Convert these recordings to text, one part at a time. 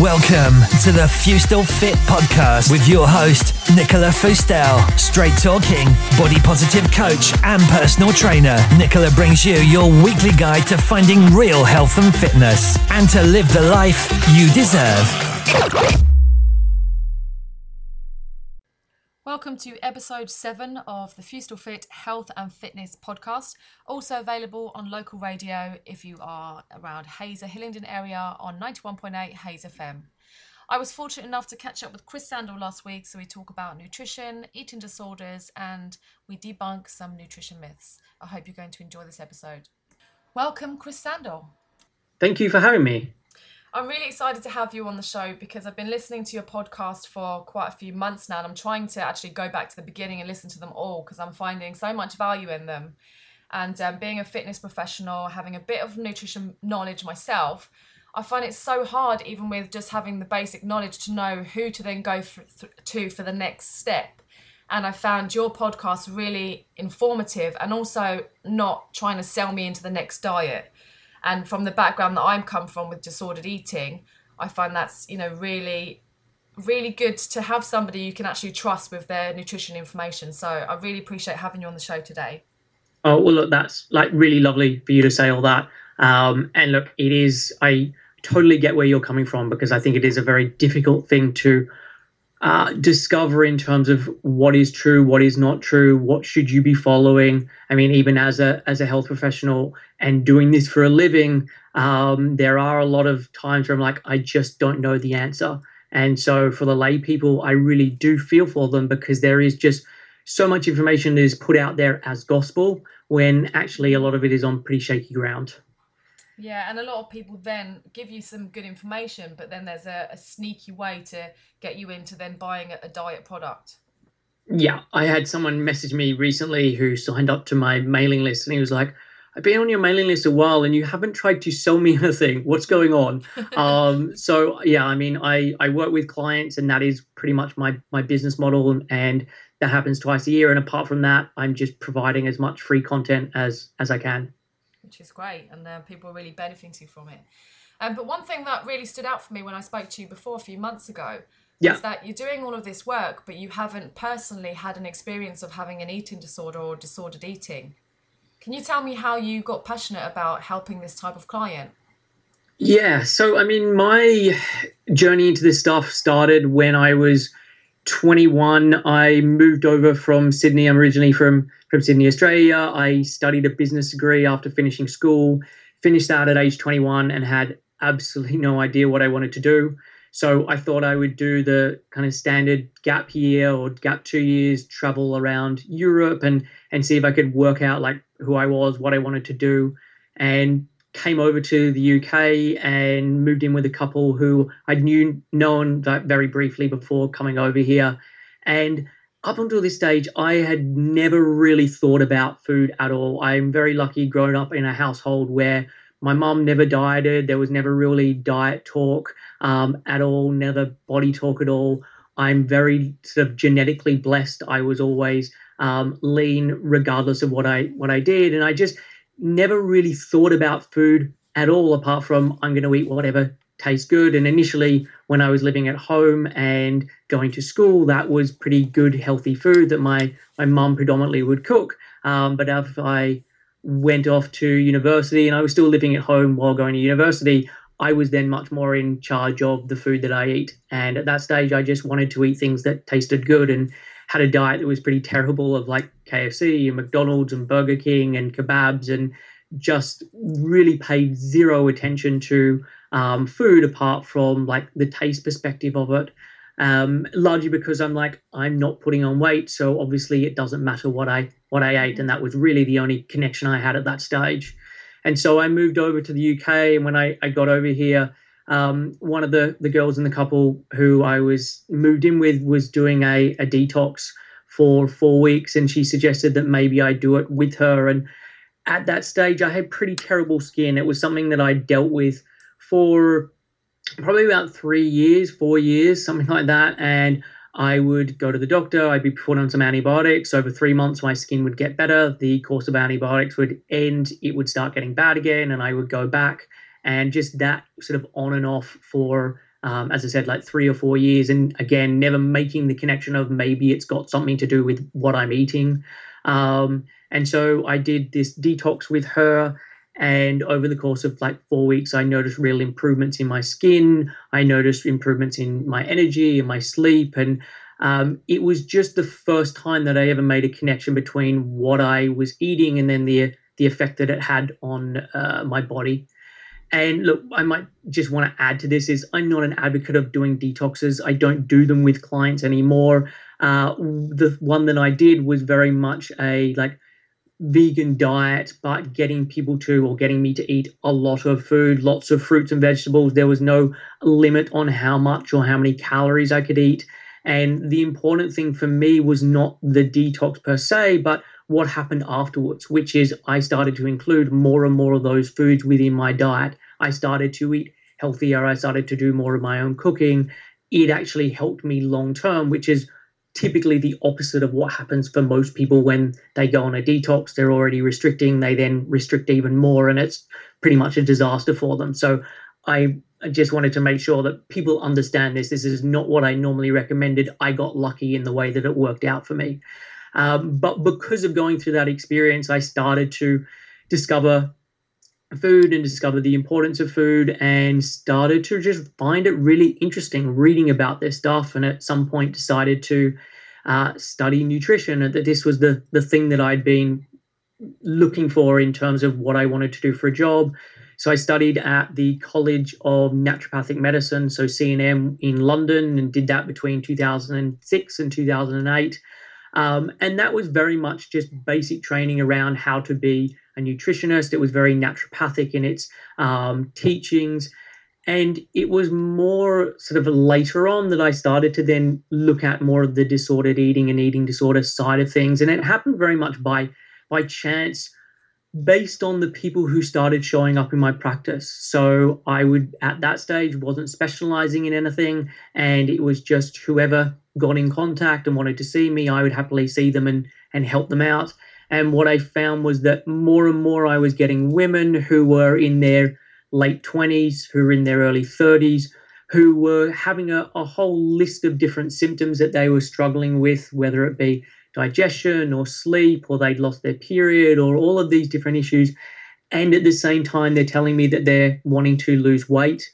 Welcome to the Fustel Fit podcast with your host, Nicola Fustel. Straight talking, body positive coach, and personal trainer. Nicola brings you your weekly guide to finding real health and fitness and to live the life you deserve. Welcome to episode seven of the Fustel Fit Health and Fitness podcast. Also available on local radio if you are around Hayes Hillingdon area on 91.8 Hayes FM. I was fortunate enough to catch up with Chris Sandel last week, so we talk about nutrition, eating disorders, and we debunk some nutrition myths. I hope you're going to enjoy this episode. Welcome, Chris Sandel. Thank you for having me. I'm really excited to have you on the show because I've been listening to your podcast for quite a few months now, and I'm trying to actually go back to the beginning and listen to them all because I'm finding so much value in them. And um, being a fitness professional, having a bit of nutrition knowledge myself, I find it so hard, even with just having the basic knowledge, to know who to then go for, th- to for the next step. And I found your podcast really informative and also not trying to sell me into the next diet and from the background that I'm come from with disordered eating, I find that's you know really really good to have somebody you can actually trust with their nutrition information. So I really appreciate having you on the show today. Oh well, look, that's like really lovely for you to say all that. Um, and look, it is I totally get where you're coming from because I think it is a very difficult thing to uh, discover in terms of what is true, what is not true, what should you be following. I mean, even as a as a health professional and doing this for a living, um, there are a lot of times where I'm like, I just don't know the answer. And so for the lay people, I really do feel for them because there is just so much information that is put out there as gospel when actually a lot of it is on pretty shaky ground. Yeah, and a lot of people then give you some good information, but then there's a, a sneaky way to get you into then buying a, a diet product. Yeah, I had someone message me recently who signed up to my mailing list, and he was like, I've been on your mailing list a while and you haven't tried to sell me anything. What's going on? um, so yeah, I mean, I, I work with clients and that is pretty much my, my business model and, and that happens twice a year. And apart from that, I'm just providing as much free content as, as I can which is great, and uh, people are really benefiting from it. Um, but one thing that really stood out for me when I spoke to you before a few months ago yeah. is that you're doing all of this work, but you haven't personally had an experience of having an eating disorder or disordered eating. Can you tell me how you got passionate about helping this type of client? Yeah, so I mean, my journey into this stuff started when I was 21. I moved over from Sydney. I'm originally from from Sydney, Australia. I studied a business degree after finishing school, finished that at age 21, and had absolutely no idea what I wanted to do. So I thought I would do the kind of standard gap year or gap two years, travel around Europe and and see if I could work out like who I was, what I wanted to do, and came over to the UK and moved in with a couple who I'd knew known very briefly before coming over here, and up until this stage, I had never really thought about food at all. I'm very lucky growing up in a household where my mum never dieted. There was never really diet talk um, at all, never body talk at all. I'm very sort of genetically blessed. I was always um, lean, regardless of what I what I did, and I just never really thought about food at all, apart from I'm going to eat whatever tastes good. And initially, when I was living at home and going to school, that was pretty good, healthy food that my my mum predominantly would cook. Um, but if I went off to university and I was still living at home while going to university, I was then much more in charge of the food that I eat. And at that stage, I just wanted to eat things that tasted good and had a diet that was pretty terrible of like KFC and McDonald's and Burger King and kebabs and just really paid zero attention to um, food apart from like the taste perspective of it. Um, largely because I'm like I'm not putting on weight, so obviously it doesn't matter what I what I ate, and that was really the only connection I had at that stage. And so I moved over to the UK, and when I, I got over here, um, one of the the girls in the couple who I was moved in with was doing a, a detox for four weeks, and she suggested that maybe I do it with her. And at that stage, I had pretty terrible skin. It was something that I dealt with for probably about three years, four years, something like that. And I would go to the doctor, I'd be put on some antibiotics. Over three months, my skin would get better. The course of antibiotics would end, it would start getting bad again, and I would go back. And just that sort of on and off for um, as I said, like three or four years, and again, never making the connection of maybe it's got something to do with what I'm eating. Um, and so I did this detox with her. And over the course of like four weeks, I noticed real improvements in my skin. I noticed improvements in my energy and my sleep. And um, it was just the first time that I ever made a connection between what I was eating and then the the effect that it had on uh, my body. And look, I might just want to add to this is I'm not an advocate of doing detoxes. I don't do them with clients anymore. Uh, the one that I did was very much a like vegan diet, but getting people to or getting me to eat a lot of food, lots of fruits and vegetables. There was no limit on how much or how many calories I could eat. And the important thing for me was not the detox per se, but what happened afterwards, which is I started to include more and more of those foods within my diet. I started to eat healthier. I started to do more of my own cooking. It actually helped me long term, which is typically the opposite of what happens for most people when they go on a detox. They're already restricting, they then restrict even more, and it's pretty much a disaster for them. So I just wanted to make sure that people understand this. This is not what I normally recommended. I got lucky in the way that it worked out for me. Um, but because of going through that experience, I started to discover food and discover the importance of food and started to just find it really interesting reading about this stuff. And at some point, decided to uh, study nutrition and that this was the, the thing that I'd been looking for in terms of what I wanted to do for a job. So I studied at the College of Naturopathic Medicine, so CNM in London, and did that between 2006 and 2008. Um, and that was very much just basic training around how to be a nutritionist. It was very naturopathic in its um, teachings. And it was more sort of later on that I started to then look at more of the disordered eating and eating disorder side of things. And it happened very much by by chance based on the people who started showing up in my practice. So I would at that stage wasn't specializing in anything and it was just whoever got in contact and wanted to see me, I would happily see them and, and help them out. And what I found was that more and more I was getting women who were in their late 20s, who were in their early 30s, who were having a, a whole list of different symptoms that they were struggling with, whether it be digestion or sleep, or they'd lost their period, or all of these different issues. And at the same time, they're telling me that they're wanting to lose weight.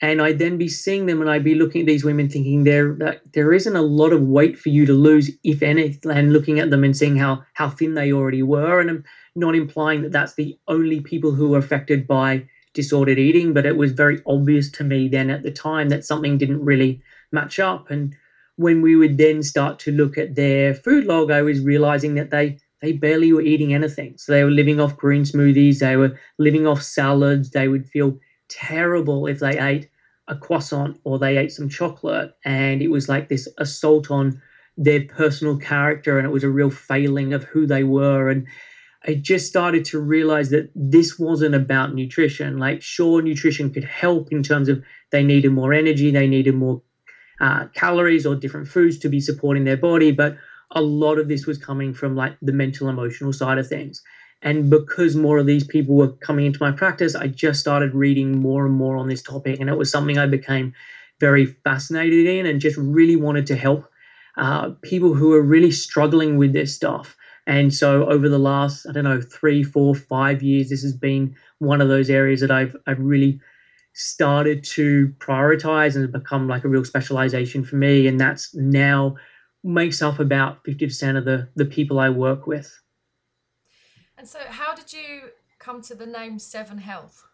And I'd then be seeing them and I'd be looking at these women thinking there there isn't a lot of weight for you to lose if any and looking at them and seeing how how thin they already were. And I'm not implying that that's the only people who are affected by disordered eating but it was very obvious to me then at the time that something didn't really match up. And when we would then start to look at their food log I was realizing that they they barely were eating anything. So they were living off green smoothies they were living off salads they would feel terrible if they ate a croissant or they ate some chocolate. And it was like this assault on their personal character and it was a real failing of who they were. And I just started to realize that this wasn't about nutrition. Like, sure, nutrition could help in terms of they needed more energy, they needed more uh, calories or different foods to be supporting their body, but a lot of this was coming from like the mental emotional side of things. And because more of these people were coming into my practice, I just started reading more and more on this topic. And it was something I became very fascinated in and just really wanted to help uh, people who are really struggling with this stuff. And so over the last, I don't know, three, four, five years, this has been one of those areas that I've I've really started to prioritize and become like a real specialization for me. And that's now makes up about 50% of the the people I work with. And so, how did you come to the name Seven Health?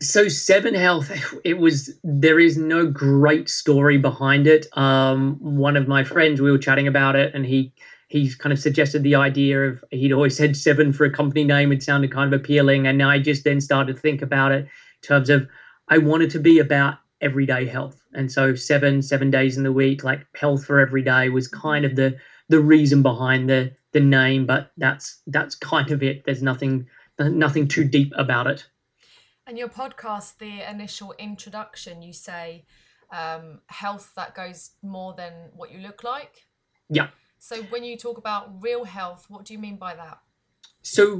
So Seven Health, it was there is no great story behind it. Um, one of my friends, we were chatting about it, and he he kind of suggested the idea of he'd always said seven for a company name. It sounded kind of appealing, and I just then started to think about it terms of I wanted to be about everyday health, and so seven seven days in the week, like health for every day, was kind of the the reason behind the the name, but that's that's kind of it. There's nothing nothing too deep about it. And your podcast, the initial introduction, you say um, health that goes more than what you look like. Yeah. So when you talk about real health, what do you mean by that? So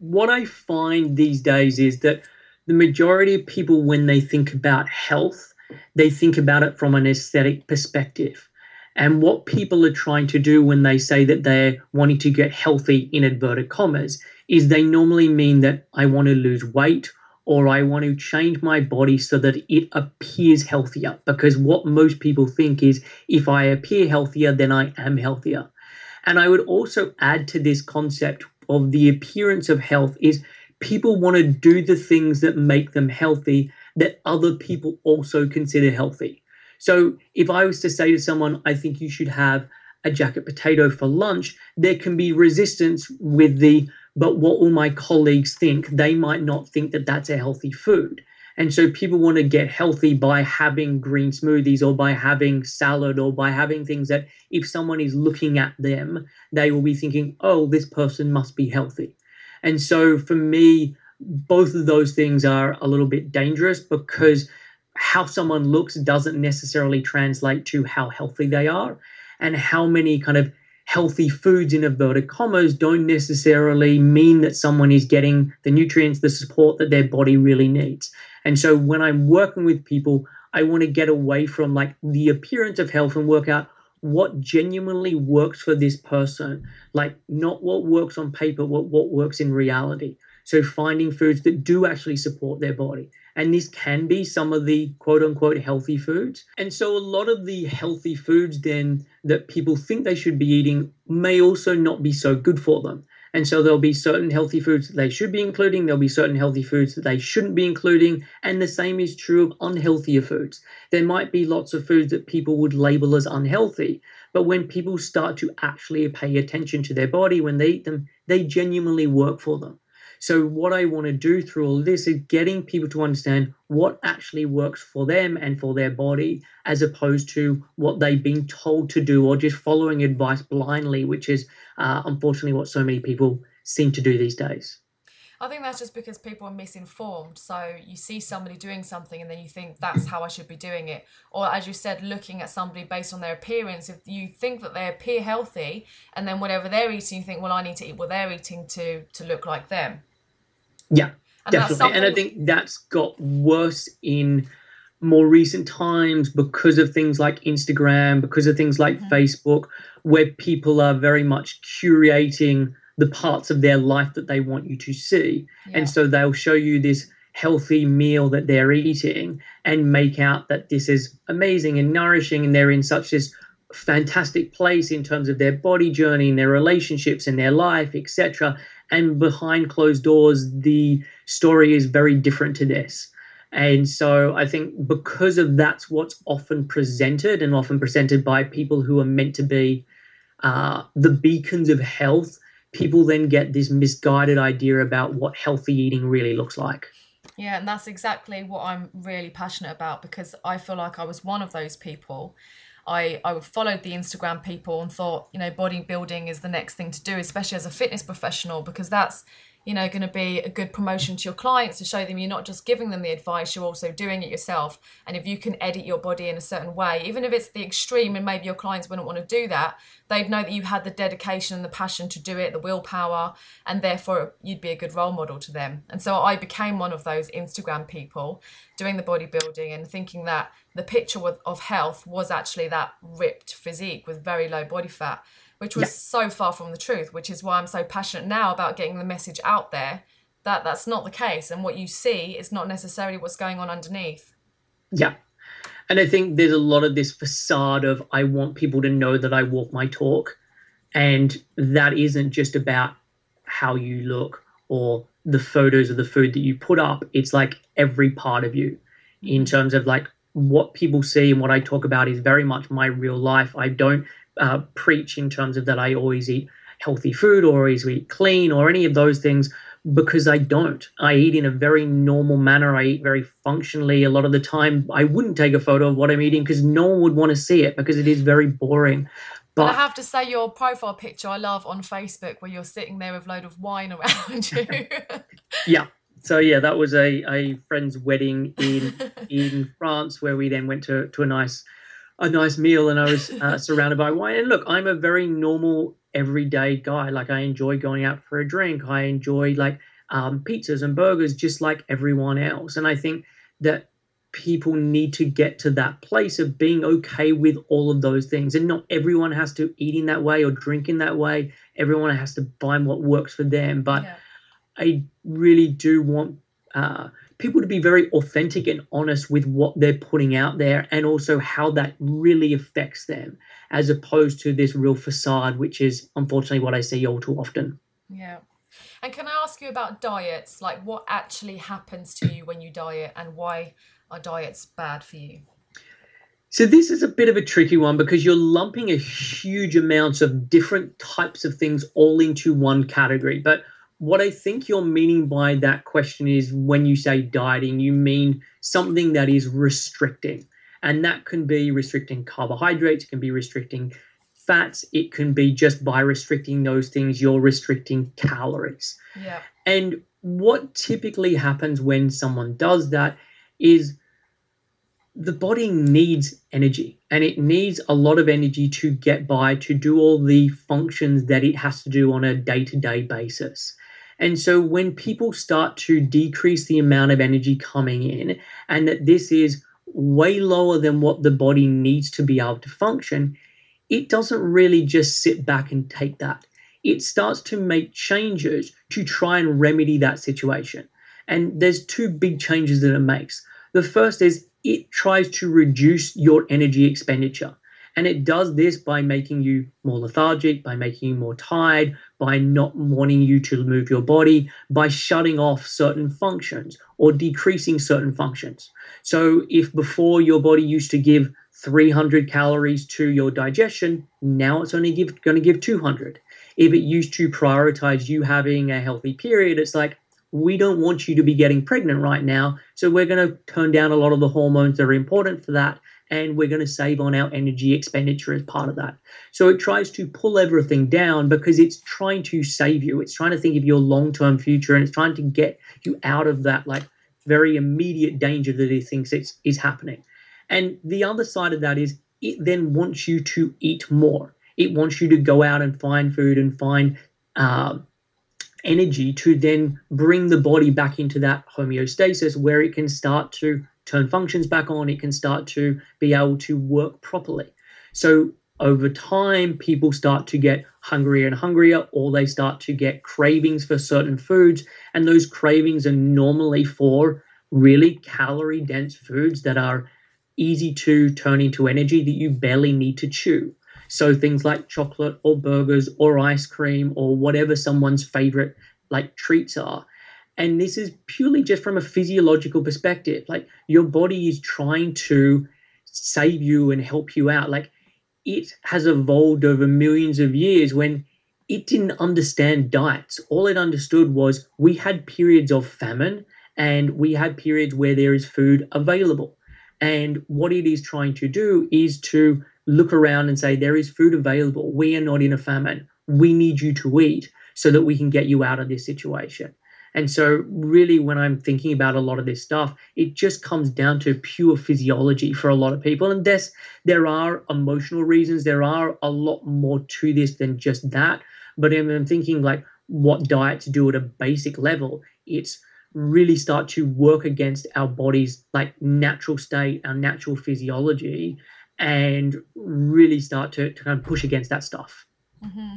what I find these days is that the majority of people, when they think about health, they think about it from an aesthetic perspective. And what people are trying to do when they say that they're wanting to get healthy in inverted commas is they normally mean that I want to lose weight or I want to change my body so that it appears healthier. Because what most people think is if I appear healthier, then I am healthier. And I would also add to this concept of the appearance of health is people want to do the things that make them healthy that other people also consider healthy. So if I was to say to someone, I think you should have a jacket potato for lunch, there can be resistance with the, but what will my colleagues think? They might not think that that's a healthy food. And so people want to get healthy by having green smoothies or by having salad or by having things that if someone is looking at them, they will be thinking, oh, this person must be healthy. And so for me, both of those things are a little bit dangerous because how someone looks doesn't necessarily translate to how healthy they are and how many kind of healthy foods in inverted commas don't necessarily mean that someone is getting the nutrients, the support that their body really needs. And so when I'm working with people, I want to get away from like the appearance of health and work out what genuinely works for this person, like not what works on paper, what, what works in reality. So finding foods that do actually support their body. And this can be some of the quote unquote healthy foods. And so a lot of the healthy foods then that people think they should be eating may also not be so good for them. And so there'll be certain healthy foods that they should be including, there'll be certain healthy foods that they shouldn't be including, and the same is true of unhealthier foods. There might be lots of foods that people would label as unhealthy, but when people start to actually pay attention to their body when they eat them, they genuinely work for them. So, what I want to do through all this is getting people to understand what actually works for them and for their body, as opposed to what they've been told to do or just following advice blindly, which is uh, unfortunately what so many people seem to do these days. I think that's just because people are misinformed. So you see somebody doing something and then you think that's how I should be doing it. Or as you said, looking at somebody based on their appearance. If you think that they appear healthy and then whatever they're eating, you think, well, I need to eat what they're eating to to look like them. Yeah, and definitely. And I think that's got worse in more recent times because of things like Instagram, because of things like mm-hmm. Facebook, where people are very much curating the parts of their life that they want you to see. Yeah. And so they'll show you this healthy meal that they're eating and make out that this is amazing and nourishing and they're in such this fantastic place in terms of their body journey and their relationships and their life etc and behind closed doors the story is very different to this and so i think because of that's what's often presented and often presented by people who are meant to be uh, the beacons of health people then get this misguided idea about what healthy eating really looks like. Yeah, and that's exactly what I'm really passionate about because I feel like I was one of those people. I, I followed the Instagram people and thought, you know, bodybuilding is the next thing to do, especially as a fitness professional, because that's, you know, going to be a good promotion to your clients to show them you're not just giving them the advice, you're also doing it yourself. And if you can edit your body in a certain way, even if it's the extreme and maybe your clients wouldn't want to do that, they'd know that you had the dedication and the passion to do it, the willpower, and therefore you'd be a good role model to them. And so I became one of those Instagram people doing the bodybuilding and thinking that the picture of health was actually that ripped physique with very low body fat, which was yeah. so far from the truth, which is why I'm so passionate now about getting the message out there that that's not the case. And what you see is not necessarily what's going on underneath. Yeah. And I think there's a lot of this facade of I want people to know that I walk my talk. And that isn't just about how you look or the photos of the food that you put up. It's like every part of you in mm-hmm. terms of like what people see and what I talk about is very much my real life. I don't uh, preach in terms of that I always eat healthy food or always eat clean or any of those things because I don't. I eat in a very normal manner. I eat very functionally. A lot of the time, I wouldn't take a photo of what I'm eating because no one would want to see it because it is very boring. But, but, I have to say, your profile picture I love on Facebook where you're sitting there with a load of wine around you. yeah, so yeah, that was a, a friend's wedding in in France where we then went to, to a nice a nice meal and I was uh, surrounded by wine. And look, I'm a very normal everyday guy. Like I enjoy going out for a drink. I enjoy like um, pizzas and burgers just like everyone else. And I think that people need to get to that place of being okay with all of those things. And not everyone has to eat in that way or drink in that way. Everyone has to find what works for them. But yeah. I really do want uh, people to be very authentic and honest with what they're putting out there and also how that really affects them, as opposed to this real facade, which is unfortunately what I see all too often. Yeah. And can I ask you about diets? Like, what actually happens to you when you diet and why are diets bad for you? So this is a bit of a tricky one because you're lumping a huge amounts of different types of things all into one category. But what I think you're meaning by that question is when you say dieting, you mean something that is restricting. And that can be restricting carbohydrates, it can be restricting fats, it can be just by restricting those things, you're restricting calories. Yeah. And what typically happens when someone does that is the body needs energy and it needs a lot of energy to get by to do all the functions that it has to do on a day to day basis. And so when people start to decrease the amount of energy coming in and that this is way lower than what the body needs to be able to function, it doesn't really just sit back and take that. It starts to make changes to try and remedy that situation. And there's two big changes that it makes. The first is it tries to reduce your energy expenditure. And it does this by making you more lethargic, by making you more tired, by not wanting you to move your body, by shutting off certain functions or decreasing certain functions. So, if before your body used to give 300 calories to your digestion, now it's only give, going to give 200. If it used to prioritize you having a healthy period, it's like, we don't want you to be getting pregnant right now. So we're going to turn down a lot of the hormones that are important for that. And we're going to save on our energy expenditure as part of that. So it tries to pull everything down because it's trying to save you. It's trying to think of your long term future and it's trying to get you out of that like very immediate danger that it thinks it's, is happening. And the other side of that is it then wants you to eat more. It wants you to go out and find food and find uh, energy to then bring the body back into that homeostasis where it can start to turn functions back on, it can start to be able to work properly. So over time, people start to get hungrier and hungrier, or they start to get cravings for certain foods. And those cravings are normally for really calorie dense foods that are easy to turn into energy that you barely need to chew. So things like chocolate or burgers or ice cream or whatever someone's favorite like treats are. And this is purely just from a physiological perspective. Like your body is trying to save you and help you out. Like it has evolved over millions of years when it didn't understand diets. All it understood was we had periods of famine and we had periods where there is food available. And what it is trying to do is to look around and say, there is food available. We are not in a famine. We need you to eat so that we can get you out of this situation. And so, really, when I'm thinking about a lot of this stuff, it just comes down to pure physiology for a lot of people. And this, there are emotional reasons. There are a lot more to this than just that. But I'm thinking like what diets do at a basic level. It's really start to work against our body's like natural state, our natural physiology, and really start to, to kind of push against that stuff. Mm-hmm.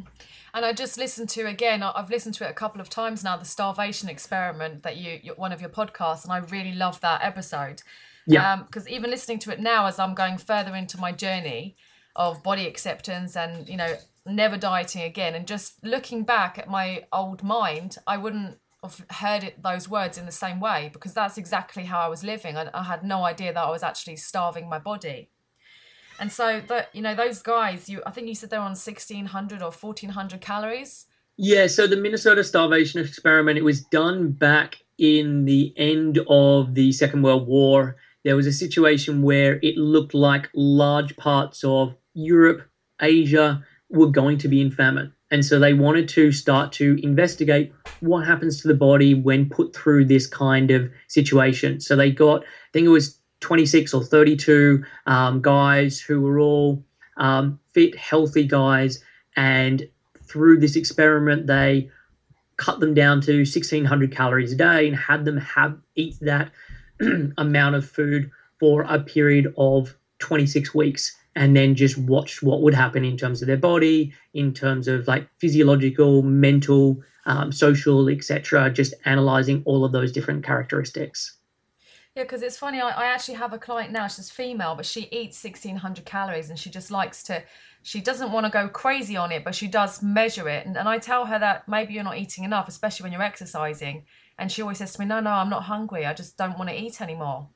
And I just listened to again. I've listened to it a couple of times now. The starvation experiment that you, one of your podcasts, and I really love that episode. Yeah. Because um, even listening to it now, as I'm going further into my journey of body acceptance and you know never dieting again, and just looking back at my old mind, I wouldn't have heard it, those words in the same way because that's exactly how I was living. I, I had no idea that I was actually starving my body. And so that you know those guys, you I think you said they're on sixteen hundred or fourteen hundred calories. Yeah, so the Minnesota starvation experiment it was done back in the end of the Second World War. There was a situation where it looked like large parts of Europe, Asia were going to be in famine. And so they wanted to start to investigate what happens to the body when put through this kind of situation. So they got, I think it was 26 or 32 um, guys who were all um, fit, healthy guys. And through this experiment, they cut them down to 1600 calories a day and had them have eat that amount of food for a period of 26 weeks and then just watched what would happen in terms of their body, in terms of like physiological, mental, um, social, etc. Just analyzing all of those different characteristics. Yeah, because it's funny. I, I actually have a client now. She's female, but she eats 1600 calories and she just likes to she doesn't want to go crazy on it, but she does measure it. And, and I tell her that maybe you're not eating enough, especially when you're exercising. And she always says to me, No, no, I'm not hungry. I just don't want to eat anymore.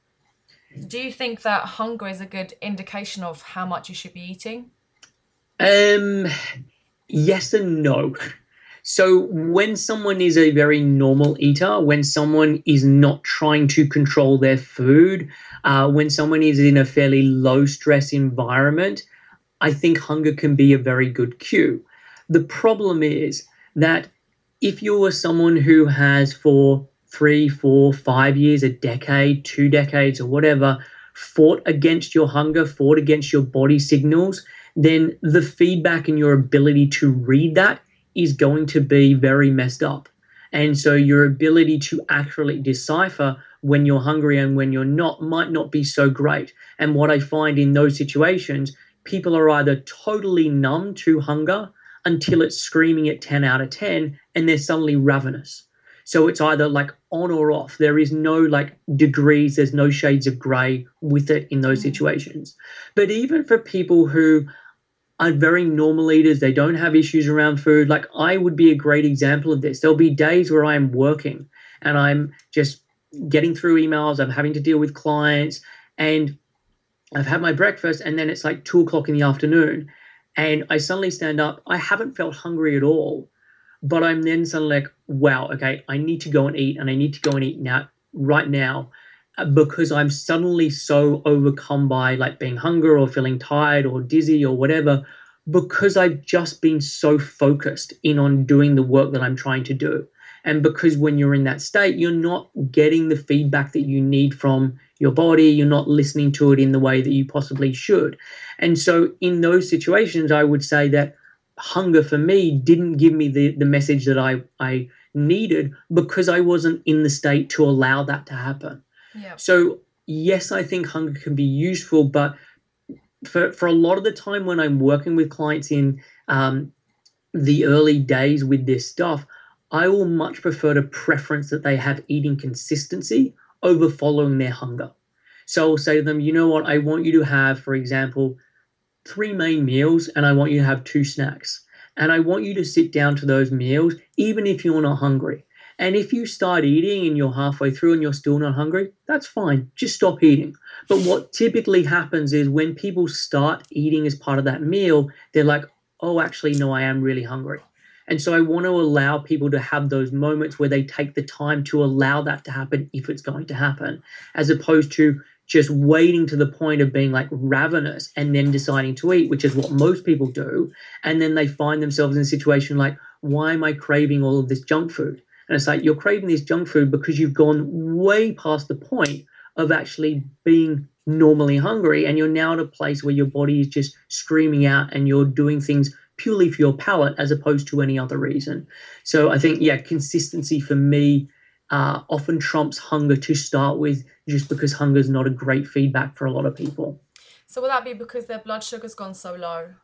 Do you think that hunger is a good indication of how much you should be eating? Um, yes and no. So, when someone is a very normal eater, when someone is not trying to control their food, uh, when someone is in a fairly low stress environment, I think hunger can be a very good cue. The problem is that if you are someone who has for three, four, five years, a decade, two decades, or whatever, fought against your hunger, fought against your body signals, then the feedback and your ability to read that is going to be very messed up. And so your ability to accurately decipher when you're hungry and when you're not might not be so great. And what I find in those situations people are either totally numb to hunger until it's screaming at 10 out of 10 and they're suddenly ravenous. So it's either like on or off. There is no like degrees, there's no shades of gray with it in those mm. situations. But even for people who are very normal eaters, they don't have issues around food, like I would be a great example of this. There'll be days where I'm working and I'm just getting through emails, I'm having to deal with clients, and I've had my breakfast and then it's like two o'clock in the afternoon and I suddenly stand up. I haven't felt hungry at all, but I'm then suddenly like, wow, okay, I need to go and eat and I need to go and eat now, right now, because I'm suddenly so overcome by like being hungry or feeling tired or dizzy or whatever, because I've just been so focused in on doing the work that I'm trying to do. And because when you're in that state, you're not getting the feedback that you need from your body, you're not listening to it in the way that you possibly should. And so, in those situations, I would say that hunger for me didn't give me the, the message that I, I needed because I wasn't in the state to allow that to happen. So, yes, I think hunger can be useful, but for, for a lot of the time when I'm working with clients in um, the early days with this stuff, I will much prefer to preference that they have eating consistency over following their hunger. So I'll say to them, you know what, I want you to have, for example, three main meals and I want you to have two snacks. And I want you to sit down to those meals, even if you're not hungry. And if you start eating and you're halfway through and you're still not hungry, that's fine. Just stop eating. But what typically happens is when people start eating as part of that meal, they're like, oh, actually, no, I am really hungry. And so I want to allow people to have those moments where they take the time to allow that to happen if it's going to happen, as opposed to just waiting to the point of being like ravenous and then deciding to eat, which is what most people do. And then they find themselves in a situation like, why am I craving all of this junk food? And it's like, you're craving this junk food because you've gone way past the point of actually being normally hungry. And you're now at a place where your body is just screaming out and you're doing things purely for your palate as opposed to any other reason. So I think, yeah, consistency for me uh, often trumps hunger to start with, just because hunger is not a great feedback for a lot of people. So will that be because their blood sugar's gone so low?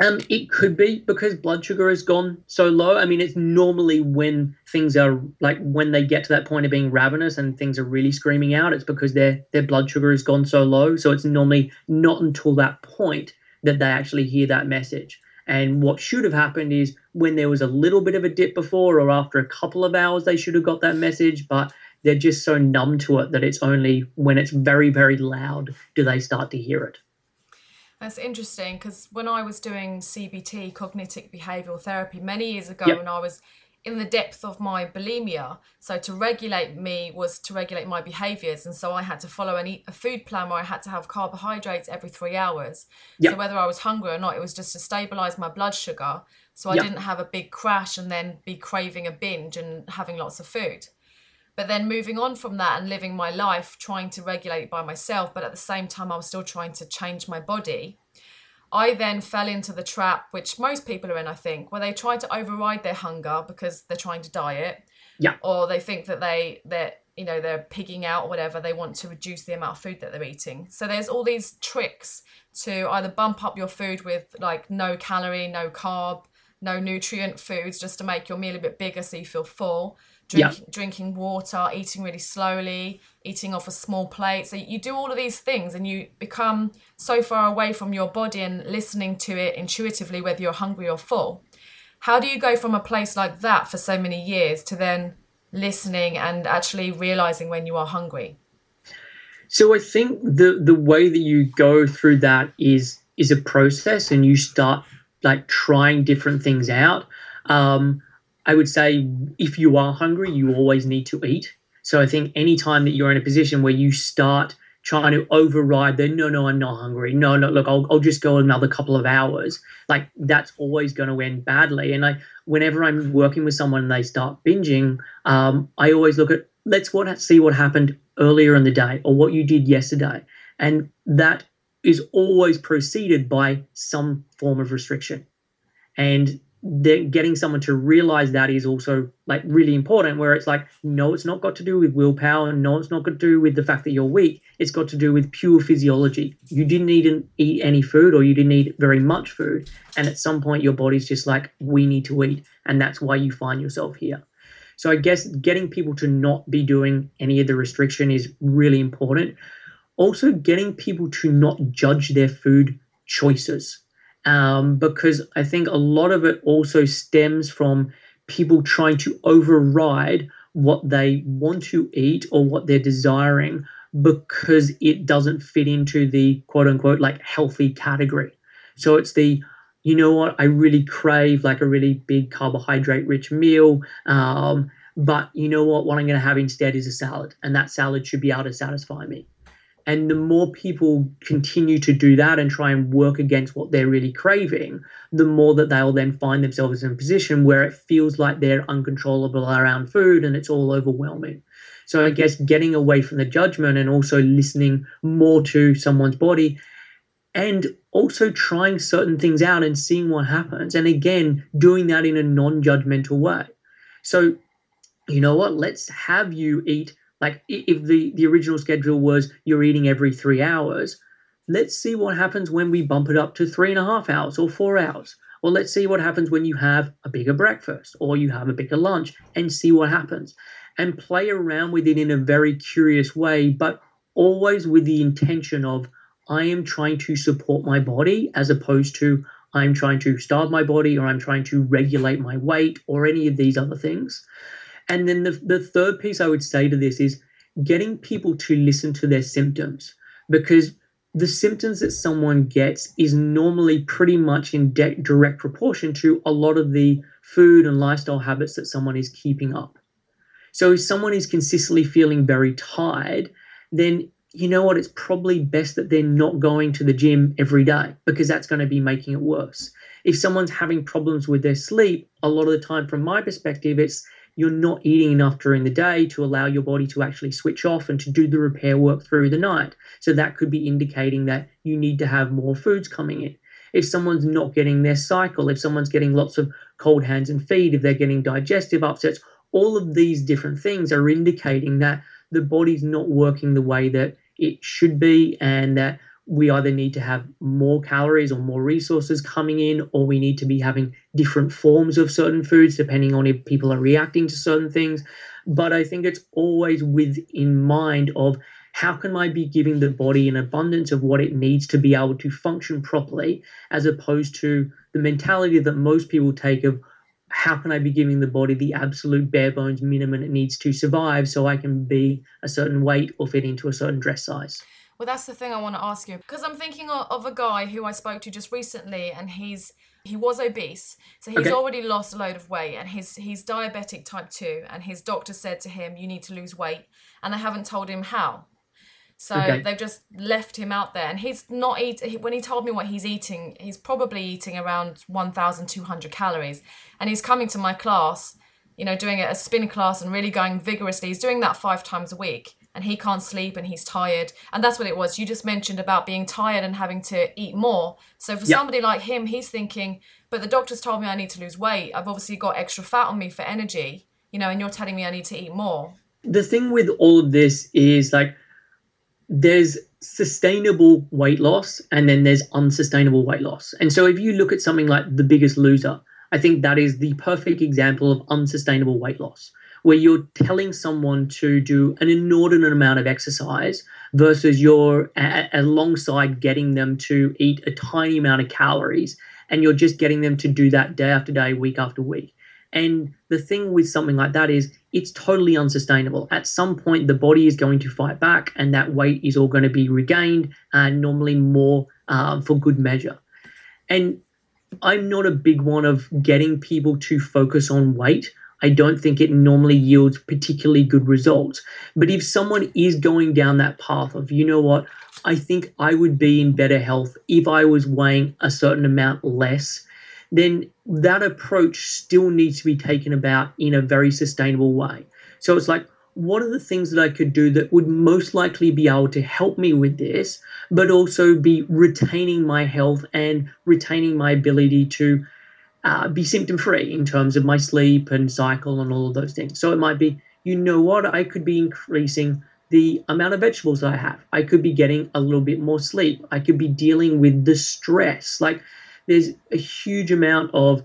Um, it could be because blood sugar has gone so low. I mean, it's normally when things are like when they get to that point of being ravenous and things are really screaming out. It's because their their blood sugar has gone so low. So it's normally not until that point that they actually hear that message. And what should have happened is when there was a little bit of a dip before or after a couple of hours, they should have got that message, but they're just so numb to it that it's only when it's very, very loud do they start to hear it. That's interesting because when I was doing CBT, cognitive behavioral therapy, many years ago, yep. when I was in the depth of my bulimia. So to regulate me was to regulate my behaviors. And so I had to follow an a food plan where I had to have carbohydrates every three hours. Yep. So whether I was hungry or not, it was just to stabilize my blood sugar. So I yep. didn't have a big crash and then be craving a binge and having lots of food. But then moving on from that and living my life, trying to regulate by myself, but at the same time, I was still trying to change my body I then fell into the trap, which most people are in, I think, where they try to override their hunger because they're trying to diet. Yeah. Or they think that they that you know they're pigging out or whatever they want to reduce the amount of food that they're eating so there's all these tricks to either bump up your food with like no calorie no carb no nutrient foods just to make your meal a bit bigger so you feel full drink, yeah. drinking water eating really slowly eating off a small plate so you do all of these things and you become so far away from your body and listening to it intuitively whether you're hungry or full how do you go from a place like that for so many years to then listening and actually realizing when you are hungry? So I think the the way that you go through that is is a process, and you start like trying different things out. Um, I would say if you are hungry, you always need to eat. So I think anytime that you're in a position where you start trying to override the no, no, I'm not hungry. No, no, look, I'll, I'll just go another couple of hours. Like that's always going to end badly. And like whenever I'm working with someone and they start binging, um, I always look at let's what see what happened earlier in the day or what you did yesterday, and that is always preceded by some form of restriction. And getting someone to realize that is also like really important where it's like no it's not got to do with willpower no it's not got to do with the fact that you're weak. It's got to do with pure physiology. You didn't eat, eat any food or you didn't eat very much food and at some point your body's just like we need to eat and that's why you find yourself here. So i guess getting people to not be doing any of the restriction is really important. Also getting people to not judge their food choices um, because I think a lot of it also stems from people trying to override what they want to eat or what they're desiring because it doesn't fit into the quote unquote like healthy category. So it's the you know what I really crave like a really big carbohydrate rich meal. Um, but you know what? What I'm going to have instead is a salad, and that salad should be able to satisfy me. And the more people continue to do that and try and work against what they're really craving, the more that they'll then find themselves in a position where it feels like they're uncontrollable around food and it's all overwhelming. So I guess getting away from the judgment and also listening more to someone's body and also trying certain things out and seeing what happens. And again, doing that in a non judgmental way. So, you know what? Let's have you eat like if the, the original schedule was you're eating every three hours, let's see what happens when we bump it up to three and a half hours or four hours. Or let's see what happens when you have a bigger breakfast or you have a bigger lunch and see what happens. And play around with it in a very curious way, but always with the intention of I am trying to support my body as opposed to I'm trying to starve my body or I'm trying to regulate my weight or any of these other things. And then the, the third piece I would say to this is getting people to listen to their symptoms because the symptoms that someone gets is normally pretty much in de- direct proportion to a lot of the food and lifestyle habits that someone is keeping up. So if someone is consistently feeling very tired, then you know what? It's probably best that they're not going to the gym every day because that's going to be making it worse. If someone's having problems with their sleep, a lot of the time, from my perspective, it's you're not eating enough during the day to allow your body to actually switch off and to do the repair work through the night. So that could be indicating that you need to have more foods coming in. If someone's not getting their cycle, if someone's getting lots of cold hands and feet, if they're getting digestive upsets, all of these different things are indicating that the body's not working the way that it should be and that we either need to have more calories or more resources coming in, or we need to be having different forms of certain foods depending on if people are reacting to certain things. But I think it's always with in mind of how can I be giving the body an abundance of what it needs to be able to function properly, as opposed to the mentality that most people take of how can I be giving the body the absolute bare bones minimum it needs to survive so I can be a certain weight or fit into a certain dress size. Well, that's the thing I want to ask you because I'm thinking of, of, a guy who I spoke to just recently, and he's he was obese, so he's okay. already lost a load of weight, and he's he's diabetic type two, and his doctor said to him, "You need to lose weight," and they haven't told him how. So okay. they've just left him out there, and he's not eating. When he told me what he's eating, he's probably eating around 1,200 calories, and he's coming to my class, you know, doing a spin class and really going vigorously. He's doing that five times a week and he can't sleep and he's tired. And that's what it was. You just mentioned about being tired and having to eat more. So for yep. somebody like him, he's thinking, but the doctors told me I need to lose weight. I've obviously got extra fat on me for energy, you know, and you're telling me I need to eat more. the thing with all of this is like there's sustainable weight loss and then there's unsustainable weight loss. And so if you look at something like The Biggest Loser, I think that is the perfect example of unsustainable weight loss, where you're telling someone to do an inordinate amount of exercise versus you're a- alongside getting them to eat a tiny amount of calories and you're just getting them to do that day after day, week after week. And the thing with something like that is it's totally unsustainable. At some point, the body is going to fight back, and that weight is all going to be regained, and normally more um, for good measure. And I'm not a big one of getting people to focus on weight. I don't think it normally yields particularly good results. But if someone is going down that path of, you know what, I think I would be in better health if I was weighing a certain amount less then that approach still needs to be taken about in a very sustainable way. So it's like, what are the things that I could do that would most likely be able to help me with this, but also be retaining my health and retaining my ability to uh, be symptom free in terms of my sleep and cycle and all of those things. So it might be, you know what, I could be increasing the amount of vegetables I have. I could be getting a little bit more sleep. I could be dealing with the stress. Like there's a huge amount of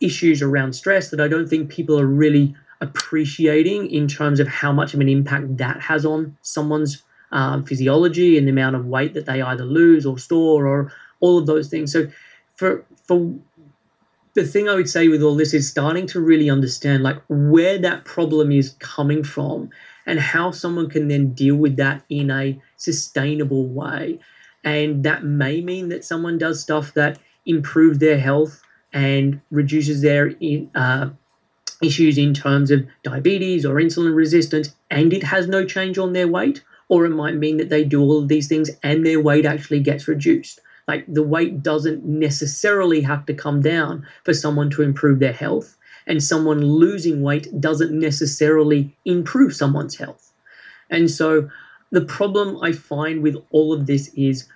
issues around stress that I don't think people are really appreciating in terms of how much of an impact that has on someone's um, physiology and the amount of weight that they either lose or store or all of those things. So for for the thing I would say with all this is starting to really understand like where that problem is coming from and how someone can then deal with that in a sustainable way. And that may mean that someone does stuff that improves their health and reduces their uh, issues in terms of diabetes or insulin resistance, and it has no change on their weight, or it might mean that they do all of these things and their weight actually gets reduced. Like the weight doesn't necessarily have to come down for someone to improve their health, and someone losing weight doesn't necessarily improve someone's health. And so the problem I find with all of this is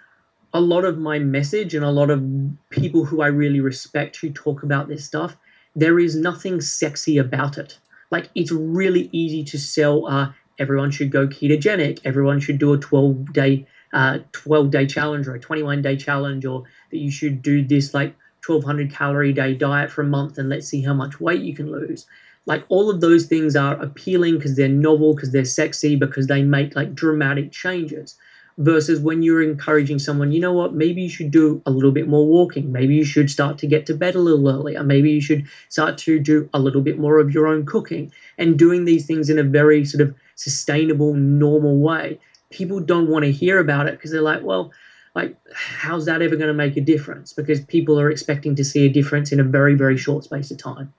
a lot of my message and a lot of people who I really respect who talk about this stuff, there is nothing sexy about it. Like it's really easy to sell. Uh, everyone should go ketogenic. Everyone should do a 12 day, uh, 12 day challenge or a 21 day challenge, or that you should do this like 1200 calorie day diet for a month and let's see how much weight you can lose. Like all of those things are appealing because they're novel, because they're sexy, because they make like dramatic changes versus when you're encouraging someone, you know what, maybe you should do a little bit more walking. Maybe you should start to get to bed a little earlier. Maybe you should start to do a little bit more of your own cooking and doing these things in a very sort of sustainable, normal way. People don't want to hear about it because they're like, well, like, how's that ever going to make a difference? Because people are expecting to see a difference in a very, very short space of time.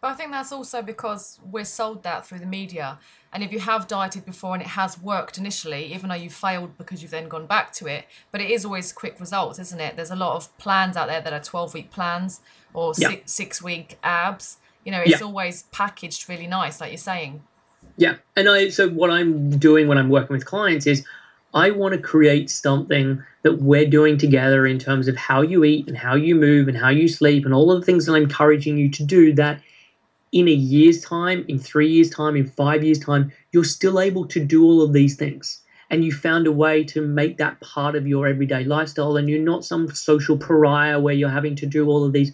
But I think that's also because we're sold that through the media. And if you have dieted before and it has worked initially, even though you failed because you've then gone back to it, but it is always quick results, isn't it? There's a lot of plans out there that are 12 week plans or yeah. six, six week abs. You know, it's yeah. always packaged really nice, like you're saying. Yeah. And I, so what I'm doing when I'm working with clients is I want to create something that we're doing together in terms of how you eat and how you move and how you sleep and all of the things that I'm encouraging you to do that in a year's time, in three years' time, in five years' time, you're still able to do all of these things. And you found a way to make that part of your everyday lifestyle, and you're not some social pariah where you're having to do all of these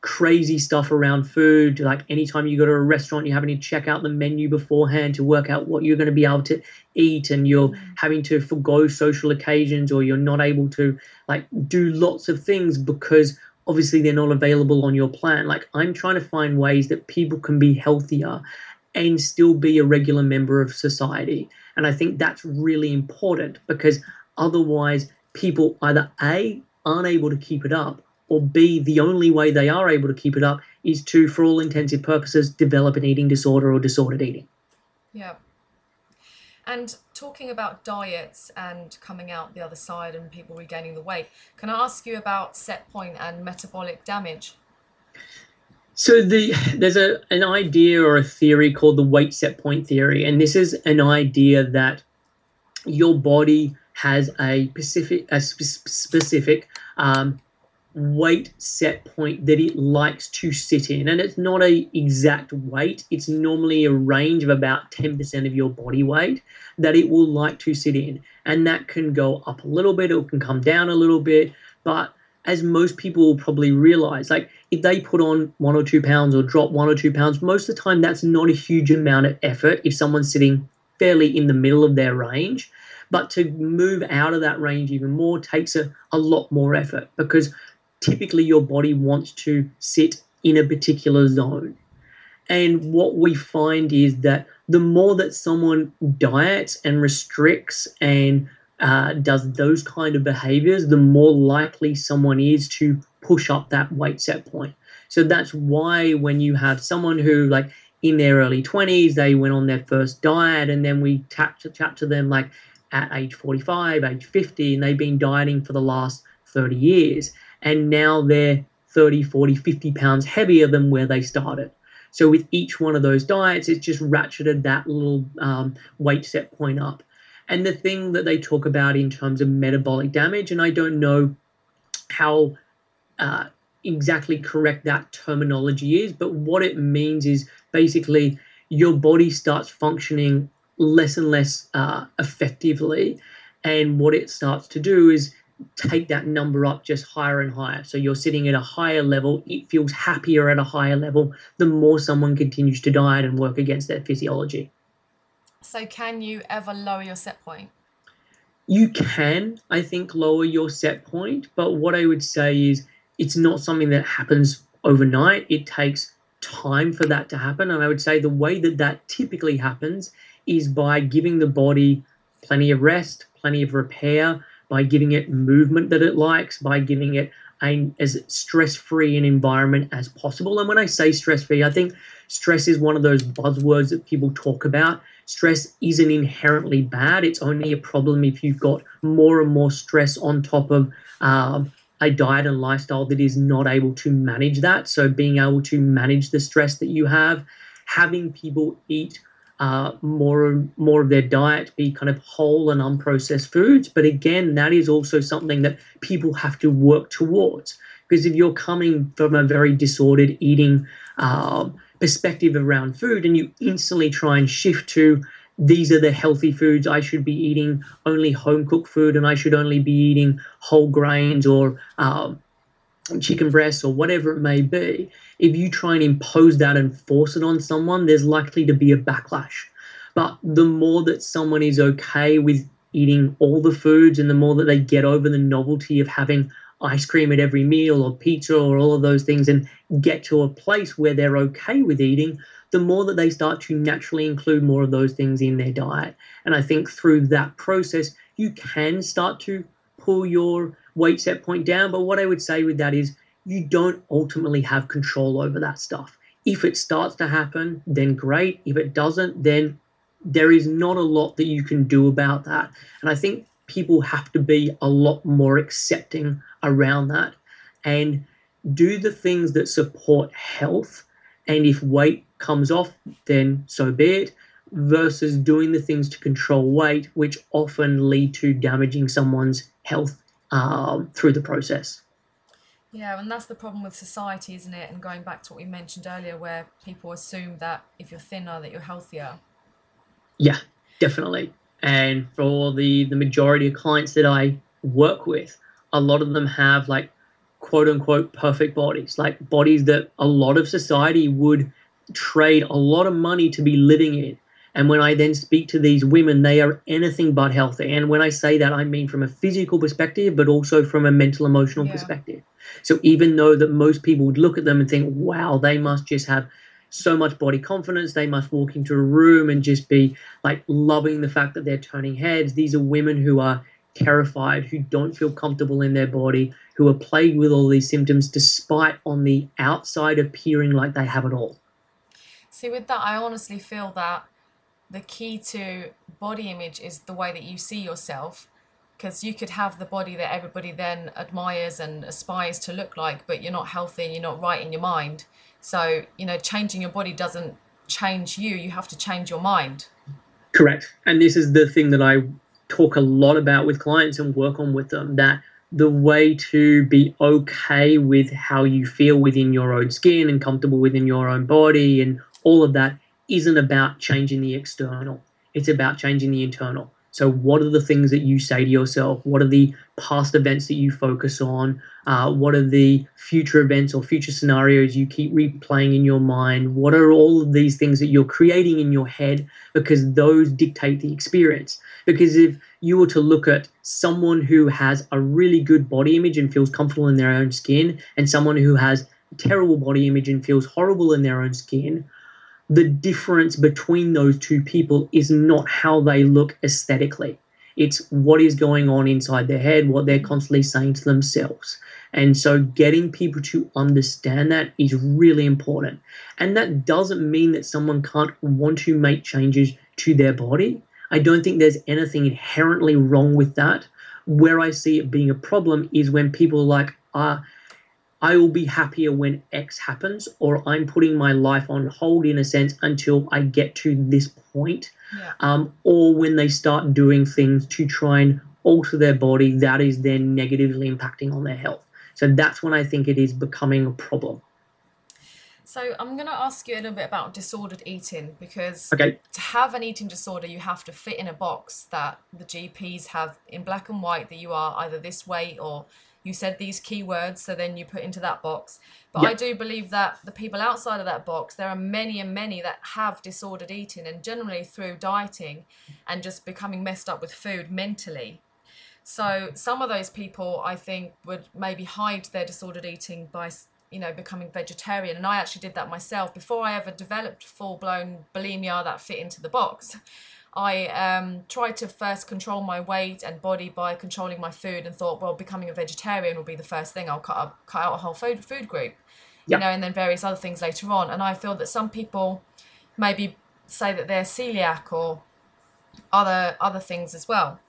crazy stuff around food. Like anytime you go to a restaurant, you're having to check out the menu beforehand to work out what you're going to be able to eat, and you're mm. having to forego social occasions, or you're not able to like do lots of things because obviously they're not available on your plan. Like I'm trying to find ways that people can be healthier and still be a regular member of society. And I think that's really important because otherwise people either A aren't able to keep it up or B the only way they are able to keep it up is to for all intensive purposes develop an eating disorder or disordered eating. Yeah. And talking about diets and coming out the other side and people regaining the weight, can I ask you about set point and metabolic damage? So the there's a an idea or a theory called the weight set point theory, and this is an idea that your body has a specific a sp- specific um, weight set point that it likes to sit in. And it's not a exact weight. It's normally a range of about 10% of your body weight that it will like to sit in. And that can go up a little bit or can come down a little bit. But as most people will probably realize like if they put on one or two pounds or drop one or two pounds most of the time that's not a huge amount of effort if someone's sitting fairly in the middle of their range. But to move out of that range even more takes a, a lot more effort because typically your body wants to sit in a particular zone. And what we find is that the more that someone diets and restricts and uh, does those kind of behaviors, the more likely someone is to push up that weight set point. So that's why when you have someone who, like, in their early 20s, they went on their first diet, and then we chat to, to them, like, at age 45, age 50, and they've been dieting for the last 30 years and now they're 30, 40, 50 pounds heavier than where they started. So with each one of those diets, it's just ratcheted that little um, weight set point up. And the thing that they talk about in terms of metabolic damage, and I don't know how uh, exactly correct that terminology is, but what it means is basically your body starts functioning less and less uh, effectively. And what it starts to do is take that number up just higher and higher. So you're sitting at a higher level, it feels happier at a higher level the more someone continues to diet and work against their physiology. So, can you ever lower your set point? You can, I think, lower your set point, but what I would say is it's not something that happens overnight. It takes time for that to happen. And I would say the way that that typically happens is by giving the body plenty of rest, plenty of repair, by giving it movement that it likes, by giving it a, as stress free an environment as possible. And when I say stress free, I think stress is one of those buzzwords that people talk about. Stress isn't inherently bad, it's only a problem if you've got more and more stress on top of. Um, a diet and lifestyle that is not able to manage that. So, being able to manage the stress that you have, having people eat uh, more more of their diet be kind of whole and unprocessed foods. But again, that is also something that people have to work towards because if you're coming from a very disordered eating um, perspective around food and you instantly try and shift to these are the healthy foods I should be eating only home cooked food and I should only be eating whole grains or um, chicken breasts or whatever it may be, if you try and impose that and force it on someone, there's likely to be a backlash. But the more that someone is okay with eating all the foods and the more that they get over the novelty of having ice cream at every meal or pizza or all of those things and get to a place where they're okay with eating, the more that they start to naturally include more of those things in their diet. And I think through that process, you can start to pull your weight set point down. But what I would say with that is you don't ultimately have control over that stuff. If it starts to happen, then great. If it doesn't, then there is not a lot that you can do about that. And I think people have to be a lot more accepting around that and do the things that support health. And if weight comes off, then so be it, versus doing the things to control weight, which often lead to damaging someone's health um, through the process. Yeah, and that's the problem with society, isn't it? And going back to what we mentioned earlier, where people assume that if you're thinner, that you're healthier. Yeah, definitely. And for the the majority of clients that I work with, a lot of them have like quote unquote perfect bodies, like bodies that a lot of society would trade a lot of money to be living in. And when I then speak to these women, they are anything but healthy. And when I say that, I mean from a physical perspective, but also from a mental, emotional yeah. perspective. So even though that most people would look at them and think, wow, they must just have so much body confidence, they must walk into a room and just be like loving the fact that they're turning heads. These are women who are terrified, who don't feel comfortable in their body, who are plagued with all these symptoms, despite on the outside appearing like they have it all. See, with that, I honestly feel that the key to body image is the way that you see yourself because you could have the body that everybody then admires and aspires to look like but you're not healthy and you're not right in your mind. So you know changing your body doesn't change you you have to change your mind. Correct. And this is the thing that i talk a lot about with clients and work on with them that the way to be okay with how you feel within your own skin and comfortable within your own body and all of that isn't about changing the external. It's about changing the internal. So, what are the things that you say to yourself? What are the past events that you focus on? Uh, what are the future events or future scenarios you keep replaying in your mind? What are all of these things that you're creating in your head? Because those dictate the experience. Because if you were to look at someone who has a really good body image and feels comfortable in their own skin, and someone who has terrible body image and feels horrible in their own skin, the difference between those two people is not how they look aesthetically. It's what is going on inside their head, what they're constantly saying to themselves. And so getting people to understand that is really important. And that doesn't mean that someone can't want to make changes to their body. I don't think there's anything inherently wrong with that. Where I see it being a problem is when people are like, ah, I will be happier when X happens, or I'm putting my life on hold in a sense until I get to this point. Yeah. Um, or when they start doing things to try and alter their body, that is then negatively impacting on their health. So that's when I think it is becoming a problem. So I'm going to ask you a little bit about disordered eating because okay. to have an eating disorder, you have to fit in a box that the GPs have in black and white that you are either this way or you said these keywords, so then you put into that box. But yep. I do believe that the people outside of that box, there are many and many that have disordered eating, and generally through dieting and just becoming messed up with food mentally. So some of those people, I think, would maybe hide their disordered eating by you know becoming vegetarian and i actually did that myself before i ever developed full-blown bulimia that fit into the box I um, tried to first control my weight and body by controlling my food and thought, well, becoming a vegetarian will be the first thing. I'll cut, up, cut out a whole food, food group, you know, and then various other things later on. And I feel that some people maybe say that they're celiac or other other things as well.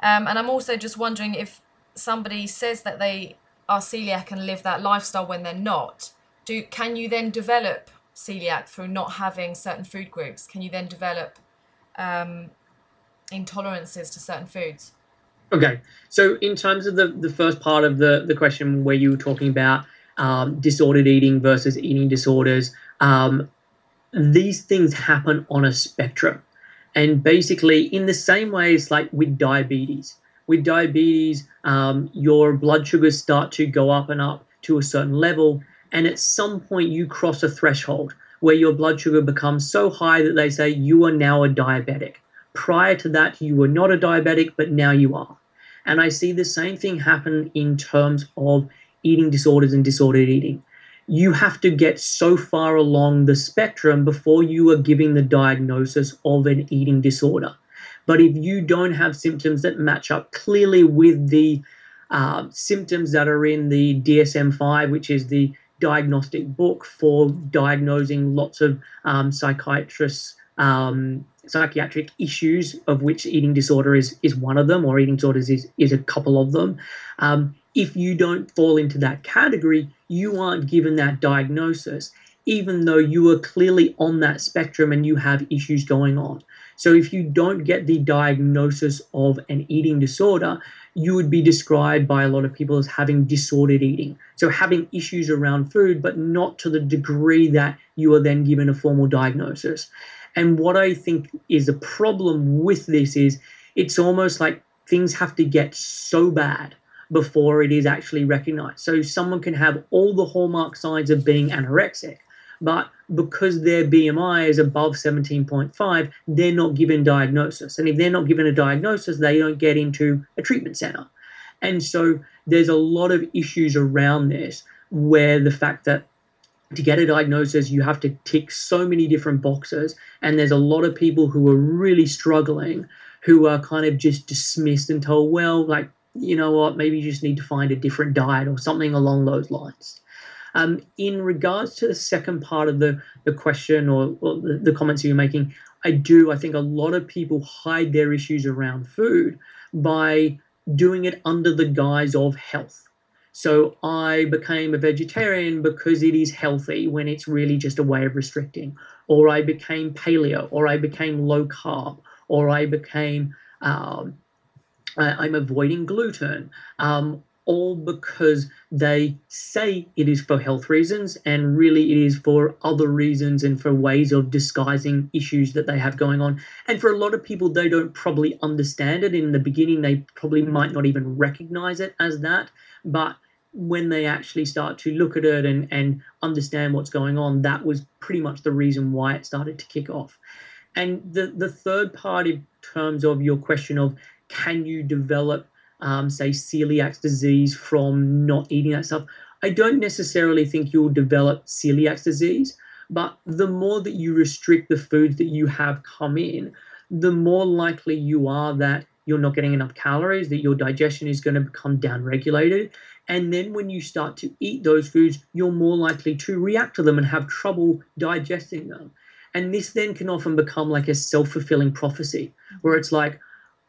Um, and I'm also just wondering if somebody says that they are celiac and live that lifestyle when they're not, do can you then develop celiac through not having certain food groups? Can you then develop um, intolerances to certain foods. Okay, so in terms of the, the first part of the, the question where you were talking about um, disordered eating versus eating disorders, um, these things happen on a spectrum. And basically, in the same way as like with diabetes, with diabetes, um, your blood sugars start to go up and up to a certain level. And at some point, you cross a threshold where your blood sugar becomes so high that they say you are now a diabetic. Prior to that, you were not a diabetic, but now you are. And I see the same thing happen in terms of eating disorders and disordered eating. You have to get so far along the spectrum before you are giving the diagnosis of an eating disorder. But if you don't have symptoms that match up clearly with the uh, symptoms that are in the DSM 5, which is the diagnostic book for diagnosing lots of um, psychiatrists um, psychiatric issues of which eating disorder is is one of them or eating disorders is is a couple of them. Um, if you don't fall into that category you aren't given that diagnosis even though you are clearly on that spectrum and you have issues going on. So if you don't get the diagnosis of an eating disorder you would be described by a lot of people as having disordered eating. So having issues around food, but not to the degree that you are then given a formal diagnosis. And what I think is a problem with this is it's almost like things have to get so bad before it is actually recognized. So someone can have all the hallmark signs of being anorexic, but because their BMI is above 17.5, they're not given diagnosis. And if they're not given a diagnosis, they don't get into a treatment center. And so there's a lot of issues around this where the fact that to get a diagnosis, you have to tick so many different boxes. And there's a lot of people who are really struggling who are kind of just dismissed and told, well, like, you know what, maybe you just need to find a different diet or something along those lines. Um, in regards to the second part of the, the question or, or the, the comments you're making, I do. I think a lot of people hide their issues around food by doing it under the guise of health. So I became a vegetarian because it is healthy when it's really just a way of restricting. Or I became paleo, or I became low carb, or I became um, I'm avoiding gluten, um, all because they say it is for health reasons and really it is for other reasons and for ways of disguising issues that they have going on. And for a lot of people, they don't probably understand it. In the beginning, they probably might not even recognize it as that. But when they actually start to look at it and, and understand what's going on, that was pretty much the reason why it started to kick off. And the, the third part, in terms of your question of can you develop um, say celiac disease from not eating that stuff. I don't necessarily think you'll develop celiac disease, but the more that you restrict the foods that you have come in, the more likely you are that you're not getting enough calories, that your digestion is going to become downregulated. And then when you start to eat those foods, you're more likely to react to them and have trouble digesting them. And this then can often become like a self fulfilling prophecy where it's like,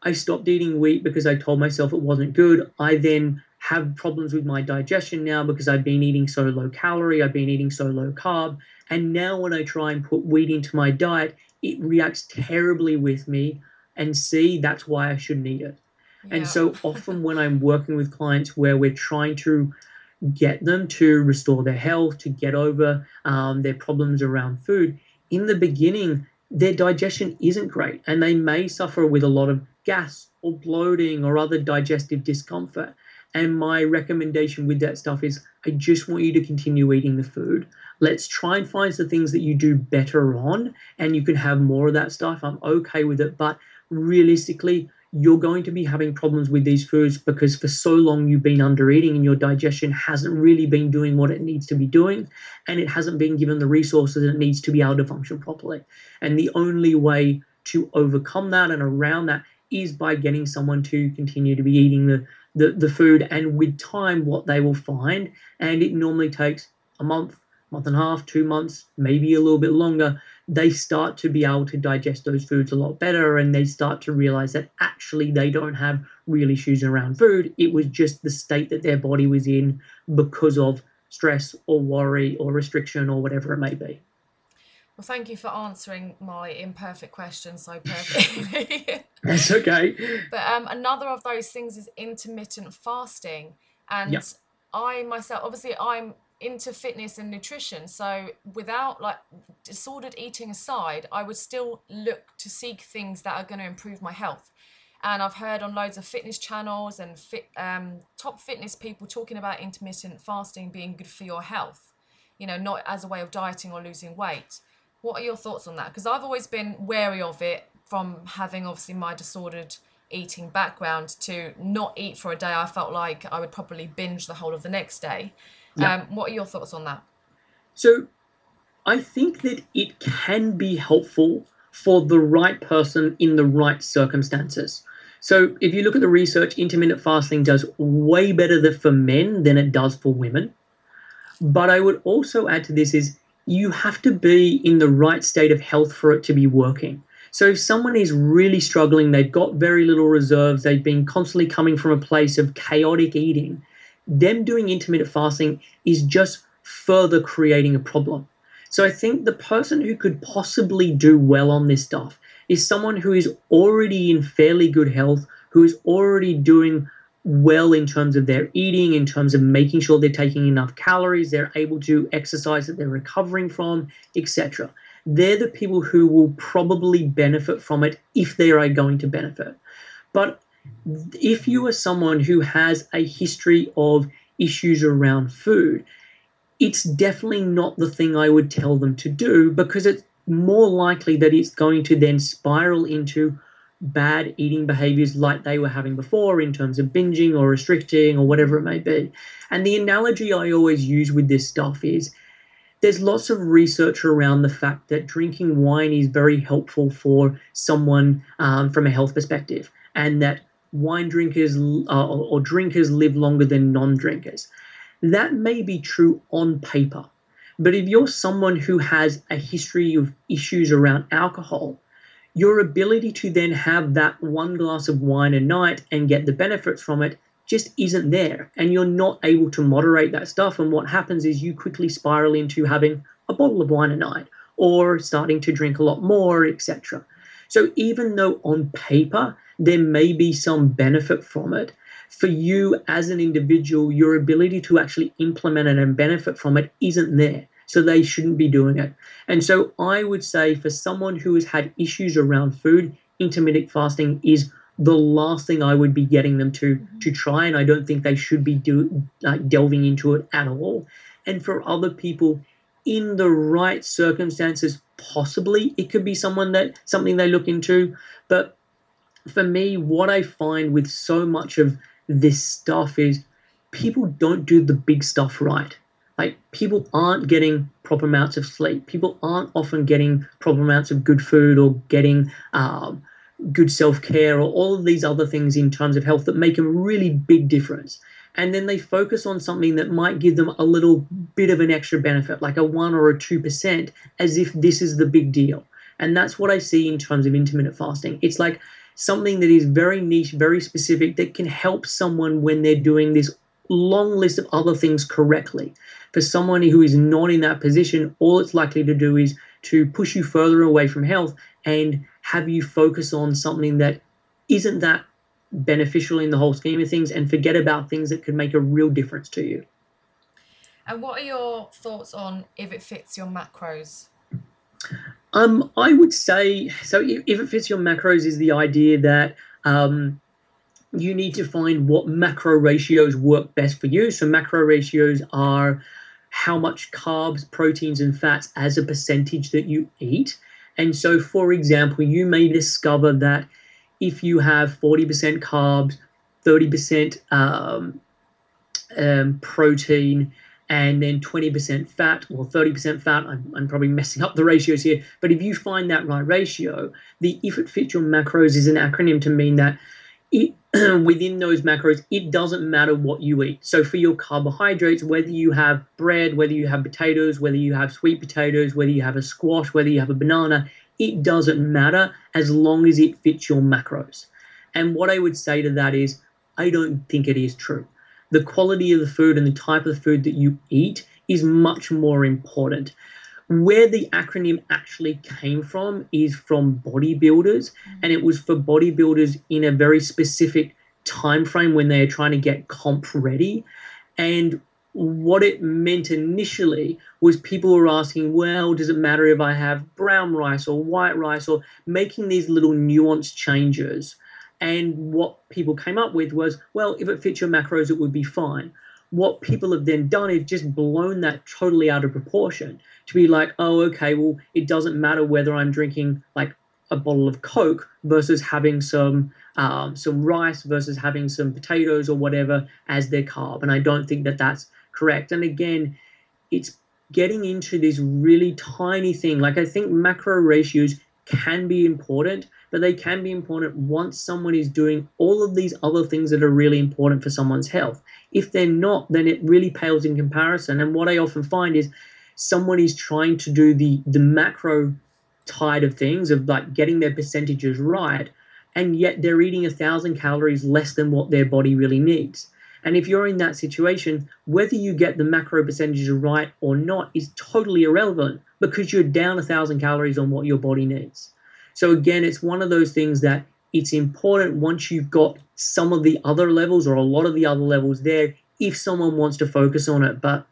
I stopped eating wheat because I told myself it wasn't good. I then have problems with my digestion now because I've been eating so low calorie, I've been eating so low carb. And now when I try and put wheat into my diet, it reacts terribly with me. And see, that's why I shouldn't eat it. Yeah. And so often when I'm working with clients where we're trying to get them to restore their health, to get over um, their problems around food, in the beginning, their digestion isn't great and they may suffer with a lot of gas or bloating or other digestive discomfort. And my recommendation with that stuff is I just want you to continue eating the food. Let's try and find the things that you do better on, and you can have more of that stuff. I'm okay with it. But realistically, you're going to be having problems with these foods because for so long you've been under eating and your digestion hasn't really been doing what it needs to be doing and it hasn't been given the resources it needs to be able to function properly. And the only way to overcome that and around that is by getting someone to continue to be eating the, the, the food. And with time, what they will find, and it normally takes a month, month and a half, two months, maybe a little bit longer, they start to be able to digest those foods a lot better and they start to realize that actually they don't have real issues around food. It was just the state that their body was in because of stress or worry or restriction or whatever it may be. Well, thank you for answering my imperfect question so perfectly. That's okay. But um, another of those things is intermittent fasting. And. I myself, obviously, I'm into fitness and nutrition. So without like disordered eating aside, I would still look to seek things that are going to improve my health. And I've heard on loads of fitness channels and fit, um, top fitness people talking about intermittent fasting being good for your health. You know, not as a way of dieting or losing weight. What are your thoughts on that? Because I've always been wary of it from having obviously my disordered eating background to not eat for a day. I felt like I would probably binge the whole of the next day. Yeah. Um, what are your thoughts on that? So, I think that it can be helpful for the right person in the right circumstances. So, if you look at the research, intermittent fasting does way better for men than it does for women. But I would also add to this is you have to be in the right state of health for it to be working. So if someone is really struggling, they've got very little reserves, they've been constantly coming from a place of chaotic eating, them doing intermittent fasting is just further creating a problem. So I think the person who could possibly do well on this stuff is someone who is already in fairly good health, who is already doing well in terms of their eating, in terms of making sure they're taking enough calories, they're able to exercise that they're recovering from, etc. They're the people who will probably benefit from it if they are going to benefit. But if you are someone who has a history of issues around food, it's definitely not the thing I would tell them to do because it's more likely that it's going to then spiral into bad eating behaviors like they were having before in terms of binging or restricting or whatever it may be. And the analogy I always use with this stuff is there's lots of research around the fact that drinking wine is very helpful for someone um, from a health perspective, and that wine drinkers uh, or drinkers live longer than non drinkers. That may be true on paper. But if you're someone who has a history of issues around alcohol, your ability to then have that one glass of wine a night and get the benefits from it just isn't there. And you're not able to moderate that stuff. And what happens is you quickly spiral into having a bottle of wine a night or starting to drink a lot more, etc. So even though on paper there may be some benefit from it. For you as an individual, your ability to actually implement it and benefit from it isn't there. So they shouldn't be doing it. And so I would say for someone who has had issues around food, intermittent fasting is the last thing I would be getting them to to try, and I don't think they should be do like delving into it at all. And for other people, in the right circumstances, possibly it could be someone that something they look into. But for me, what I find with so much of this stuff is people don't do the big stuff right. Like people aren't getting proper amounts of sleep. People aren't often getting proper amounts of good food or getting um, good self care or all of these other things in terms of health that make a really big difference. And then they focus on something that might give them a little bit of an extra benefit, like a one or a two percent, as if this is the big deal. And that's what I see in terms of intermittent fasting. It's like something that is very niche, very specific, that can help someone when they're doing this long list of other things correctly. For someone who is not in that position, all it's likely to do is to push you further away from health and have you focus on something that isn't that beneficial in the whole scheme of things and forget about things that could make a real difference to you. And what are your thoughts on if it fits your macros? Um, I would say so. If, it fits your macros, is the idea that um, you need to find what macro ratios work best for you. So macro ratios are how much carbs, proteins, and fats as a percentage that you eat. And so, for example, you may discover that if you have 40% carbs, 30% um, um, protein, and then 20% fat or 30% fat, I'm, I'm, probably messing up the ratios here, but if you find that right ratio, the if it fits your macros is an acronym to mean that it, within those macros, it doesn't matter what you eat. So for your carbohydrates, whether you have bread, whether you have potatoes, whether you have sweet potatoes, whether you have a squash, whether you have a banana, it doesn't matter as long as it fits your macros. And what I would say to that is, I don't think it is true. The quality of the food and the type of food that you eat is much more important where the acronym actually came from is from bodybuilders and it was for bodybuilders in a very specific time frame when they're trying to get comp ready. And what it meant initially was people were asking well does it matter if i have brown rice or white rice? or making these little nuance changes. And what people came up with was well if it fits your macros it would be fine. What people have then done is just blown that totally out of proportion to be like, oh, okay, well, it doesn't matter whether I'm drinking like a bottle of Coke versus having some um, some rice versus having some potatoes or whatever as their carb. And I don't think that that's correct. And again, it's getting into this really tiny thing. Like I think macro ratios can be important, but they can be important once someone is doing all of these other things that are really important for someone's health. If they're not, then it really pales in comparison. And what I often find is someone is trying to do the the macro tide of things of like getting their percentages right, and yet they're eating a thousand calories less than what their body really needs. And if you're in that situation, whether you get the macro percentages right or not is totally irrelevant because you're down a thousand calories on what your body needs. So again, it's one of those things that it's important once you've got some of the other levels or a lot of the other levels there if someone wants to focus on it. But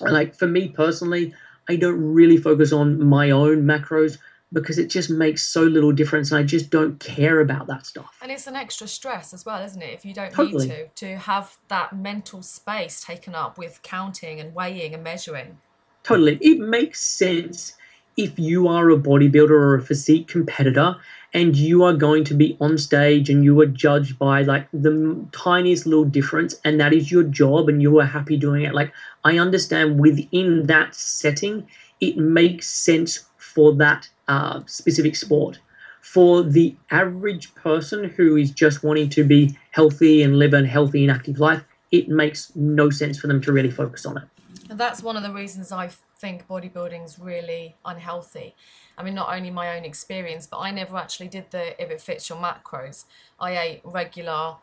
like for me personally, I don't really focus on my own macros because it just makes so little difference and I just don't care about that stuff. And it's an extra stress as well, isn't it? If you don't totally. need to, to have that mental space taken up with counting and weighing and measuring. Totally. It makes sense if you are a bodybuilder or a physique competitor and you are going to be on stage and you are judged by like the tiniest little difference and that is your job and you are happy doing it like i understand within that setting it makes sense for that uh, specific sport. For the average person who is just wanting to be healthy and live a healthy and active life it makes no sense for them to really focus on it. And that's one of the reasons i think bodybuilding's really unhealthy I mean, not only my own experience, but I never actually did the if it fits your macros. I ate regular,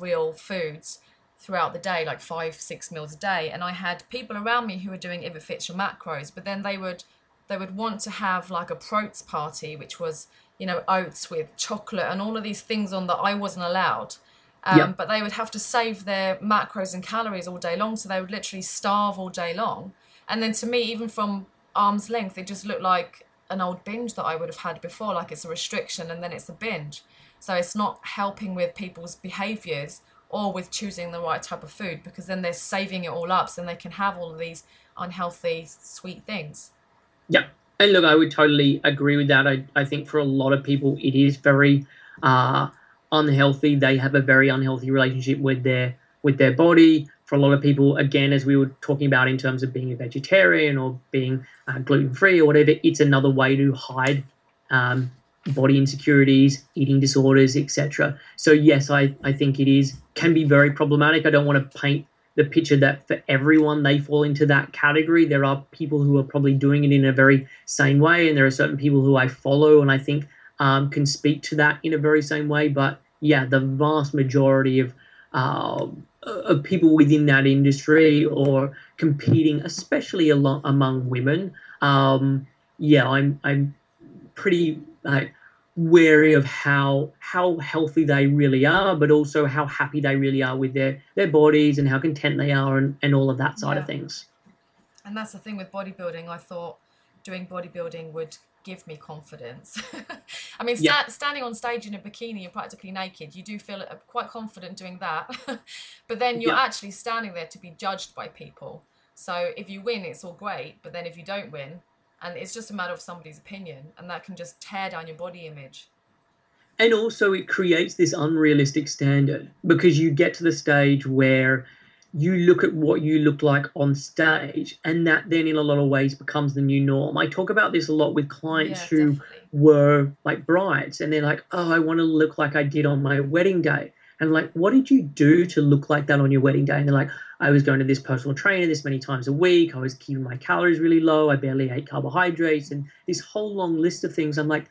real foods throughout the day, like five, six meals a day, and I had people around me who were doing if it fits your macros, but then they would they would want to have like a protes party, which was you know, oats with chocolate and all of these things on that I wasn't allowed. Um, Yep. But they would have to save their macros and calories all day long, so they would literally starve all day long. And then to me, even from arm's length, it just looked like an old binge that I would have had before, like it's a restriction and then it's a binge. So it's not helping with people's behaviors or with choosing the right type of food because then they're saving it all up so they can have all of these unhealthy sweet things. Yeah. And look, I would totally agree with that. I, I think for a lot of people, it is very uh, unhealthy. They have a very unhealthy relationship with their with their body. For a lot of people, again, as we were talking about in terms of being a vegetarian or being uh, gluten free or whatever, it's another way to hide um, body insecurities, eating disorders, etc. So yes, I, I think it is can be very problematic. I don't want to paint the picture that for everyone they fall into that category. There are people who are probably doing it in a very sane way, and there are certain people who I follow and I think um, can speak to that in a very same way. But yeah, the vast majority of uh, of people within that industry or competing, especially among women, um, yeah, I'm I'm pretty like wary of how how healthy they really are, but also how happy they really are with their their bodies and how content they are and, and all of that side of things. And that's the thing with bodybuilding. I thought doing bodybuilding would give me confidence. I mean, sta- Yeah. standing on stage in a bikini, you're practically naked. You do feel uh, quite confident doing that. but then you're Yeah. actually standing there to be judged by people. So if you win, it's all great. But then if you don't win, and it's just a matter of somebody's opinion, and that can just tear down your body image. and also it creates this unrealistic standard because you get to the stage where you look at what you look like on stage and that then in a lot of ways becomes the new norm. I talk about this a lot with clients Yeah, who definitely. were like brides and they're like oh i want to look like i did on my wedding day. And like what did you do to look like that on your wedding day? And they're like i was going to this personal trainer this many times a week. I was keeping my calories really low. I barely ate carbohydrates and this whole long list of things. I'm like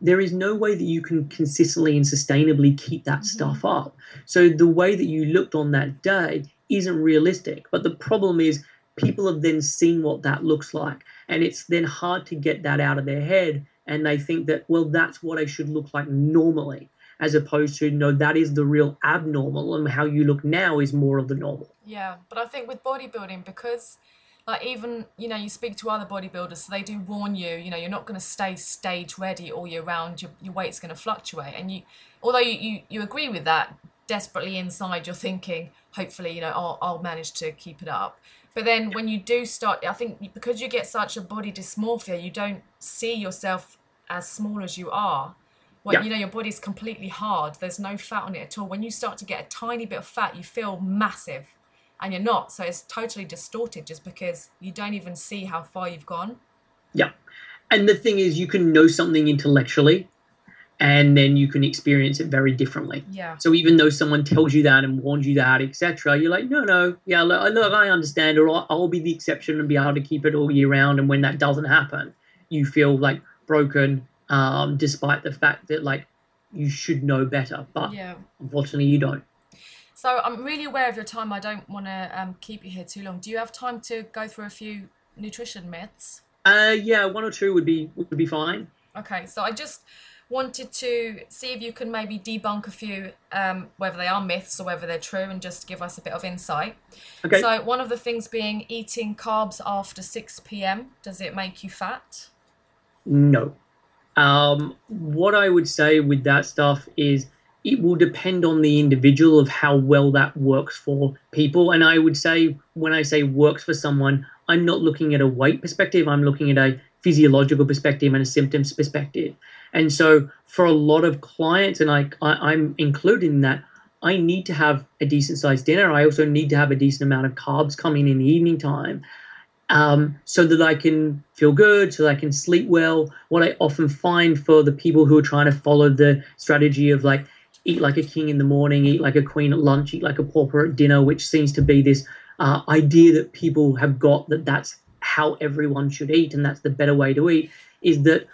there is no way that you can consistently and sustainably keep that mm-hmm. stuff up. So the way that you looked on that day isn't realistic. But the problem is people have then seen what that looks like and it's then hard to get that out of their head and they think that well that's what I should look like normally as opposed to no that is the real abnormal and how you look now is more of the normal. Yeah, but I think with bodybuilding, because like even you know you speak to other bodybuilders, so they do warn you. You know, you're not going to stay stage ready all year round. Your your weight's going to fluctuate, and you, although you, you you agree with that, desperately inside you're thinking, hopefully, you know, I'll I'll manage to keep it up. But then when you do start, I think because you get such a body dysmorphia, you don't see yourself as small as you are. When Yeah. you know your body's completely hard, there's no fat on it at all. When you start to get a tiny bit of fat, you feel massive, and you're not. So it's totally distorted just because you don't even see how far you've gone. Yeah. And the thing is, you can know something intellectually and then you can experience it very differently. Yeah. So even though someone tells you that and warns you that, etc., you're like, no, no, yeah, look, look, I understand, or I'll- I'll be the exception and be able to keep it all year round. And when that doesn't happen, you feel like broken, um, despite the fact that like you should know better, but Yeah. unfortunately you don't. So I'm really aware of your time. I don't want to um, keep you here too long. Do you have time to go through a few nutrition myths? Uh, yeah, one or two would be would be fine. Okay, so I just wanted to see if you can maybe debunk a few, um, whether they are myths or whether they're true, and just give us a bit of insight. Okay. So one of the things being eating carbs after 6 p.m. Does it make you fat? No. Um, what I would say with that stuff is it will depend on the individual of how well that works for people. And I would say when I say works for someone, I'm not looking at a weight perspective, I'm looking at a physiological perspective and a symptoms perspective. And so for a lot of clients, and I, I I'm included in that, I need to have a decent sized dinner. I also need to have a decent amount of carbs coming in the evening time um, so that I can feel good, so that I can sleep well. What I often find for the people who are trying to follow the strategy of like eat like a king in the morning, eat like a queen at lunch, eat like a pauper at dinner, which seems to be this uh, idea that people have got that that's how everyone should eat and that's the better way to eat, is that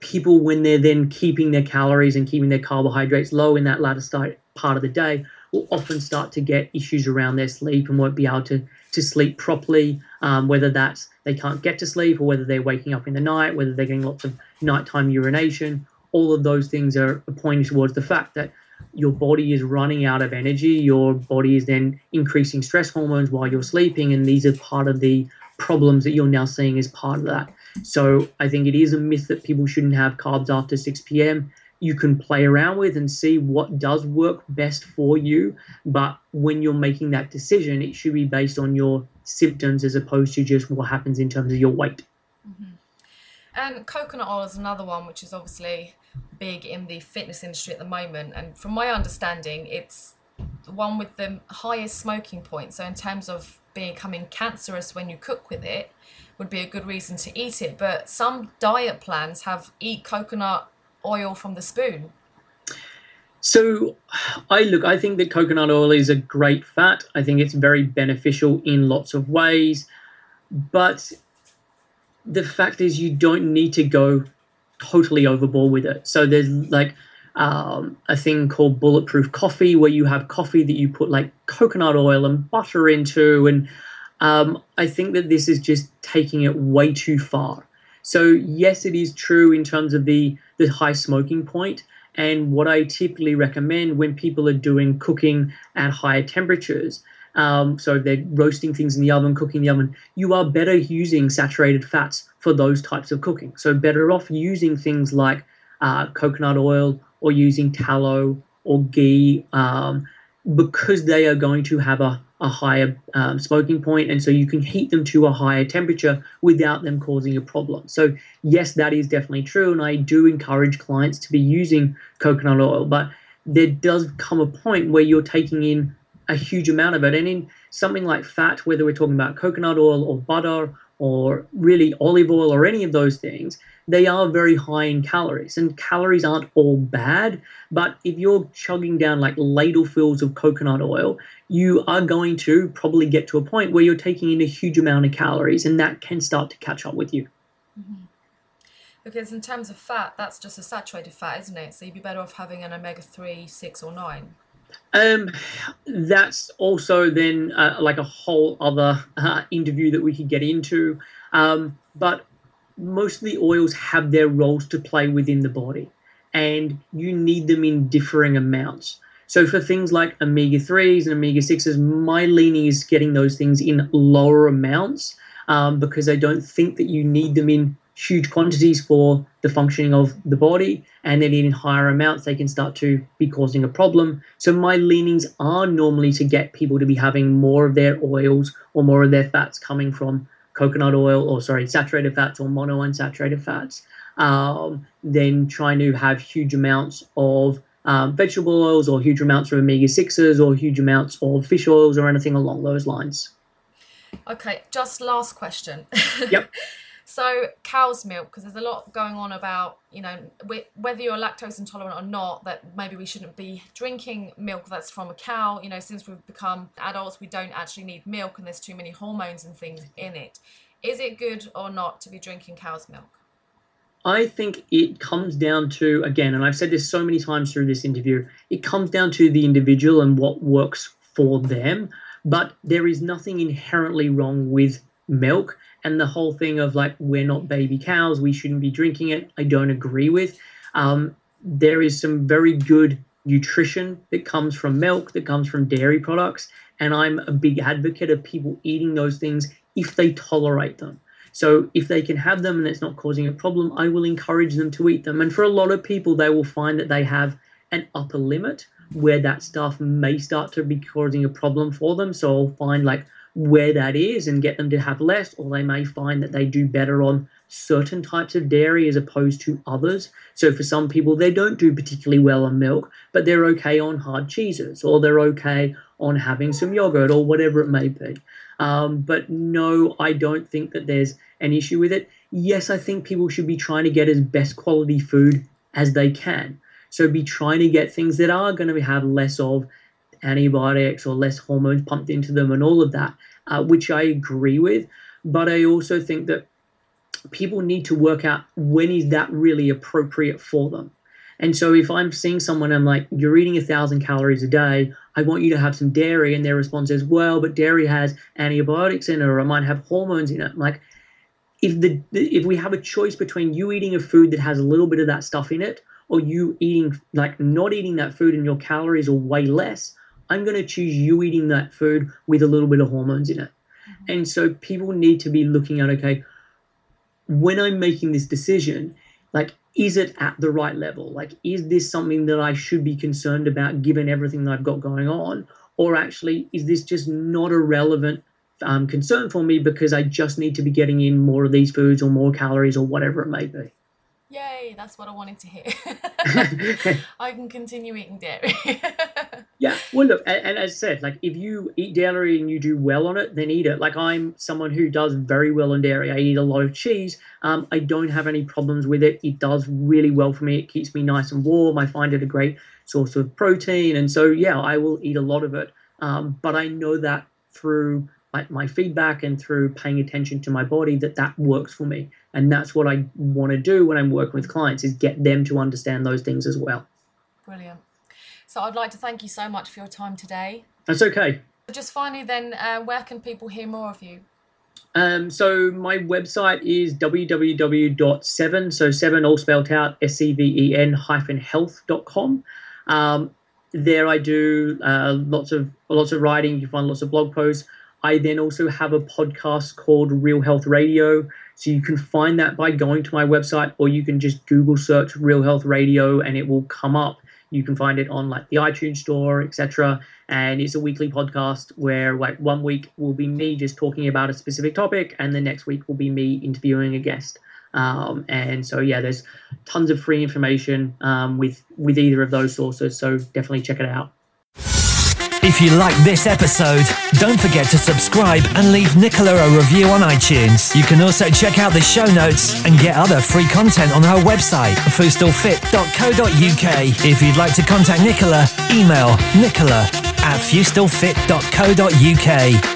people, when they're then keeping their calories and keeping their carbohydrates low in that latter start, part of the day, will often start to get issues around their sleep and won't be able to to sleep properly, um, whether that's they can't get to sleep or whether they're waking up in the night, whether they're getting lots of nighttime urination. all of those things are pointing towards the fact that your body is running out of energy. Your body is then increasing stress hormones while you're sleeping, and these are part of the problems that you're now seeing as part of that. So I think it is a myth that people shouldn't have carbs after 6 p.m. You can play around with and see what does work best for you, but when you're making that decision, it should be based on your symptoms as opposed to just what happens in terms of your weight. Mm-hmm. And coconut oil is another one which is obviously big in the fitness industry at the moment. And from my understanding, it's the one with the highest smoking point. So, in terms of becoming cancerous when you cook with it, would be a good reason to eat it. But some diet plans have eat coconut oil from the spoon. So, I look, I think that coconut oil is a great fat. I think it's very beneficial in lots of ways. But the fact is, you don't need to go totally overboard with it. So, there's like um, a thing called bulletproof coffee where you have coffee that you put like coconut oil and butter into. And um, I think that this is just taking it way too far. So, yes, it is true in terms of the, the high smoking point. and what I typically recommend when people are doing cooking at higher temperatures, um, so they're roasting things in the oven, cooking in the oven, you are better using saturated fats for those types of cooking. So better off using things like uh, coconut oil or using tallow or ghee um, because they are going to have a a higher um, smoking point, and so you can heat them to a higher temperature without them causing a problem. So, yes, that is definitely true, and I do encourage clients to be using coconut oil, but there does come a point where you're taking in a huge amount of it, and in something like fat, whether we're talking about coconut oil or butter or really olive oil or any of those things, they are very high in calories. And calories aren't all bad, but if you're chugging down like ladlefuls of coconut oil, you are going to probably get to a point where you're taking in a huge amount of calories, and that can start to catch up with you. Mm-hmm. Because in terms of fat, that's just a saturated fat, isn't it? So you'd be better off having an omega 3, 6, or 9. Um, that's also then uh, like a whole other uh, interview that we could get into. Um, but most of the oils have their roles to play within the body, and you need them in differing amounts. So for things like omega 3s and omega 6s, my leaning is getting those things in lower amounts um, because I don't think that you need them in huge quantities for the functioning of the body. And then in higher amounts, they can start to be causing a problem. So my leanings are normally to get people to be having more of their oils or more of their fats coming from coconut oil or sorry saturated fats or mono monounsaturated fats um, than trying to have huge amounts of um, vegetable oils or huge amounts of omega 6s or huge amounts of fish oils or anything along those lines. Okay, just last question. Yep. so, cow's milk, because there's a lot going on about, you know, whether you're lactose intolerant or not, that maybe we shouldn't be drinking milk that's from a cow. You know, since we've become adults, we don't actually need milk and there's too many hormones and things in it. Is it good or not to be drinking cow's milk? I think it comes down to, again, and I've said this so many times through this interview, it comes down to the individual and what works for them. But there is nothing inherently wrong with milk. And the whole thing of like, we're not baby cows, we shouldn't be drinking it, I don't agree with. Um, there is some very good nutrition that comes from milk, that comes from dairy products. And I'm a big advocate of people eating those things if they tolerate them. So if they can have them and it's not causing a problem, I will encourage them to eat them. And for a lot of people, they will find that they have an upper limit where that stuff may start to be causing a problem for them. So I'll find like where that is and get them to have less, or they may find that they do better on certain types of dairy as opposed to others. So for some people, they don't do particularly well on milk, but they're okay on hard cheeses, or they're okay on having some yogurt, or whatever it may be. Um, but no, I don't think that there's an issue with it. Yes, I think people should be trying to get as best quality food as they can. So be trying to get things that are going to have less of antibiotics or less hormones pumped into them and all of that, uh, which I agree with. But I also think that people need to work out when is that really appropriate for them. And so if I'm seeing someone, I'm like, you're eating a thousand calories a day, I want you to have some dairy. And their response is, well, but dairy has antibiotics in it, or it might have hormones in it. I'm like, if the if we have a choice between you eating a food that has a little bit of that stuff in it, or you eating like not eating that food and your calories are way less, I'm going to choose you eating that food with a little bit of hormones in it. Mm-hmm. And so people need to be looking at okay, when I'm making this decision, like is it at the right level? Like is this something that I should be concerned about given everything that I've got going on? Or actually, is this just not a relevant um, concern for me because I just need to be getting in more of these foods or more calories or whatever it may be? Yay, that's what I wanted to hear. I can continue eating dairy. yeah, well, look, and, and, as I said, like if you eat dairy and you do well on it, then eat it. Like I'm someone who does very well on dairy. I eat a lot of cheese. Um, I don't have any problems with it. It does really well for me. It keeps me nice and warm. I find it a great source of protein, and so yeah, I will eat a lot of it. Um, but I know that through my, my feedback and through paying attention to my body that that works for me and that's what i want to do when i'm working with clients is get them to understand those things as well brilliant so i'd like to thank you so much for your time today that's okay just finally then uh, where can people hear more of you um, so my website is www.seven, so seven all spelled out, S-E-V-E-N hyphen health.com. Um, there I do uh, lots of lots of writing. You find lots of blog posts. I then also have a podcast called Real Health Radio. So you can find that by going to my website or you can just Google search Real Health Radio and it will come up. You can find it on like the iTunes store, etc. And it's a weekly podcast where like one week will be me just talking about a specific topic and the next week will be me interviewing a guest. Um, and so yeah, there's tons of free information um, with with either of those sources. So definitely check it out. If you like this episode, don't forget to subscribe and leave Nicola a review on iTunes. You can also check out the show notes and get other free content on her website, fustillfit.co.uk. If you'd like to contact Nicola, email nicola at fustillfit.co.uk.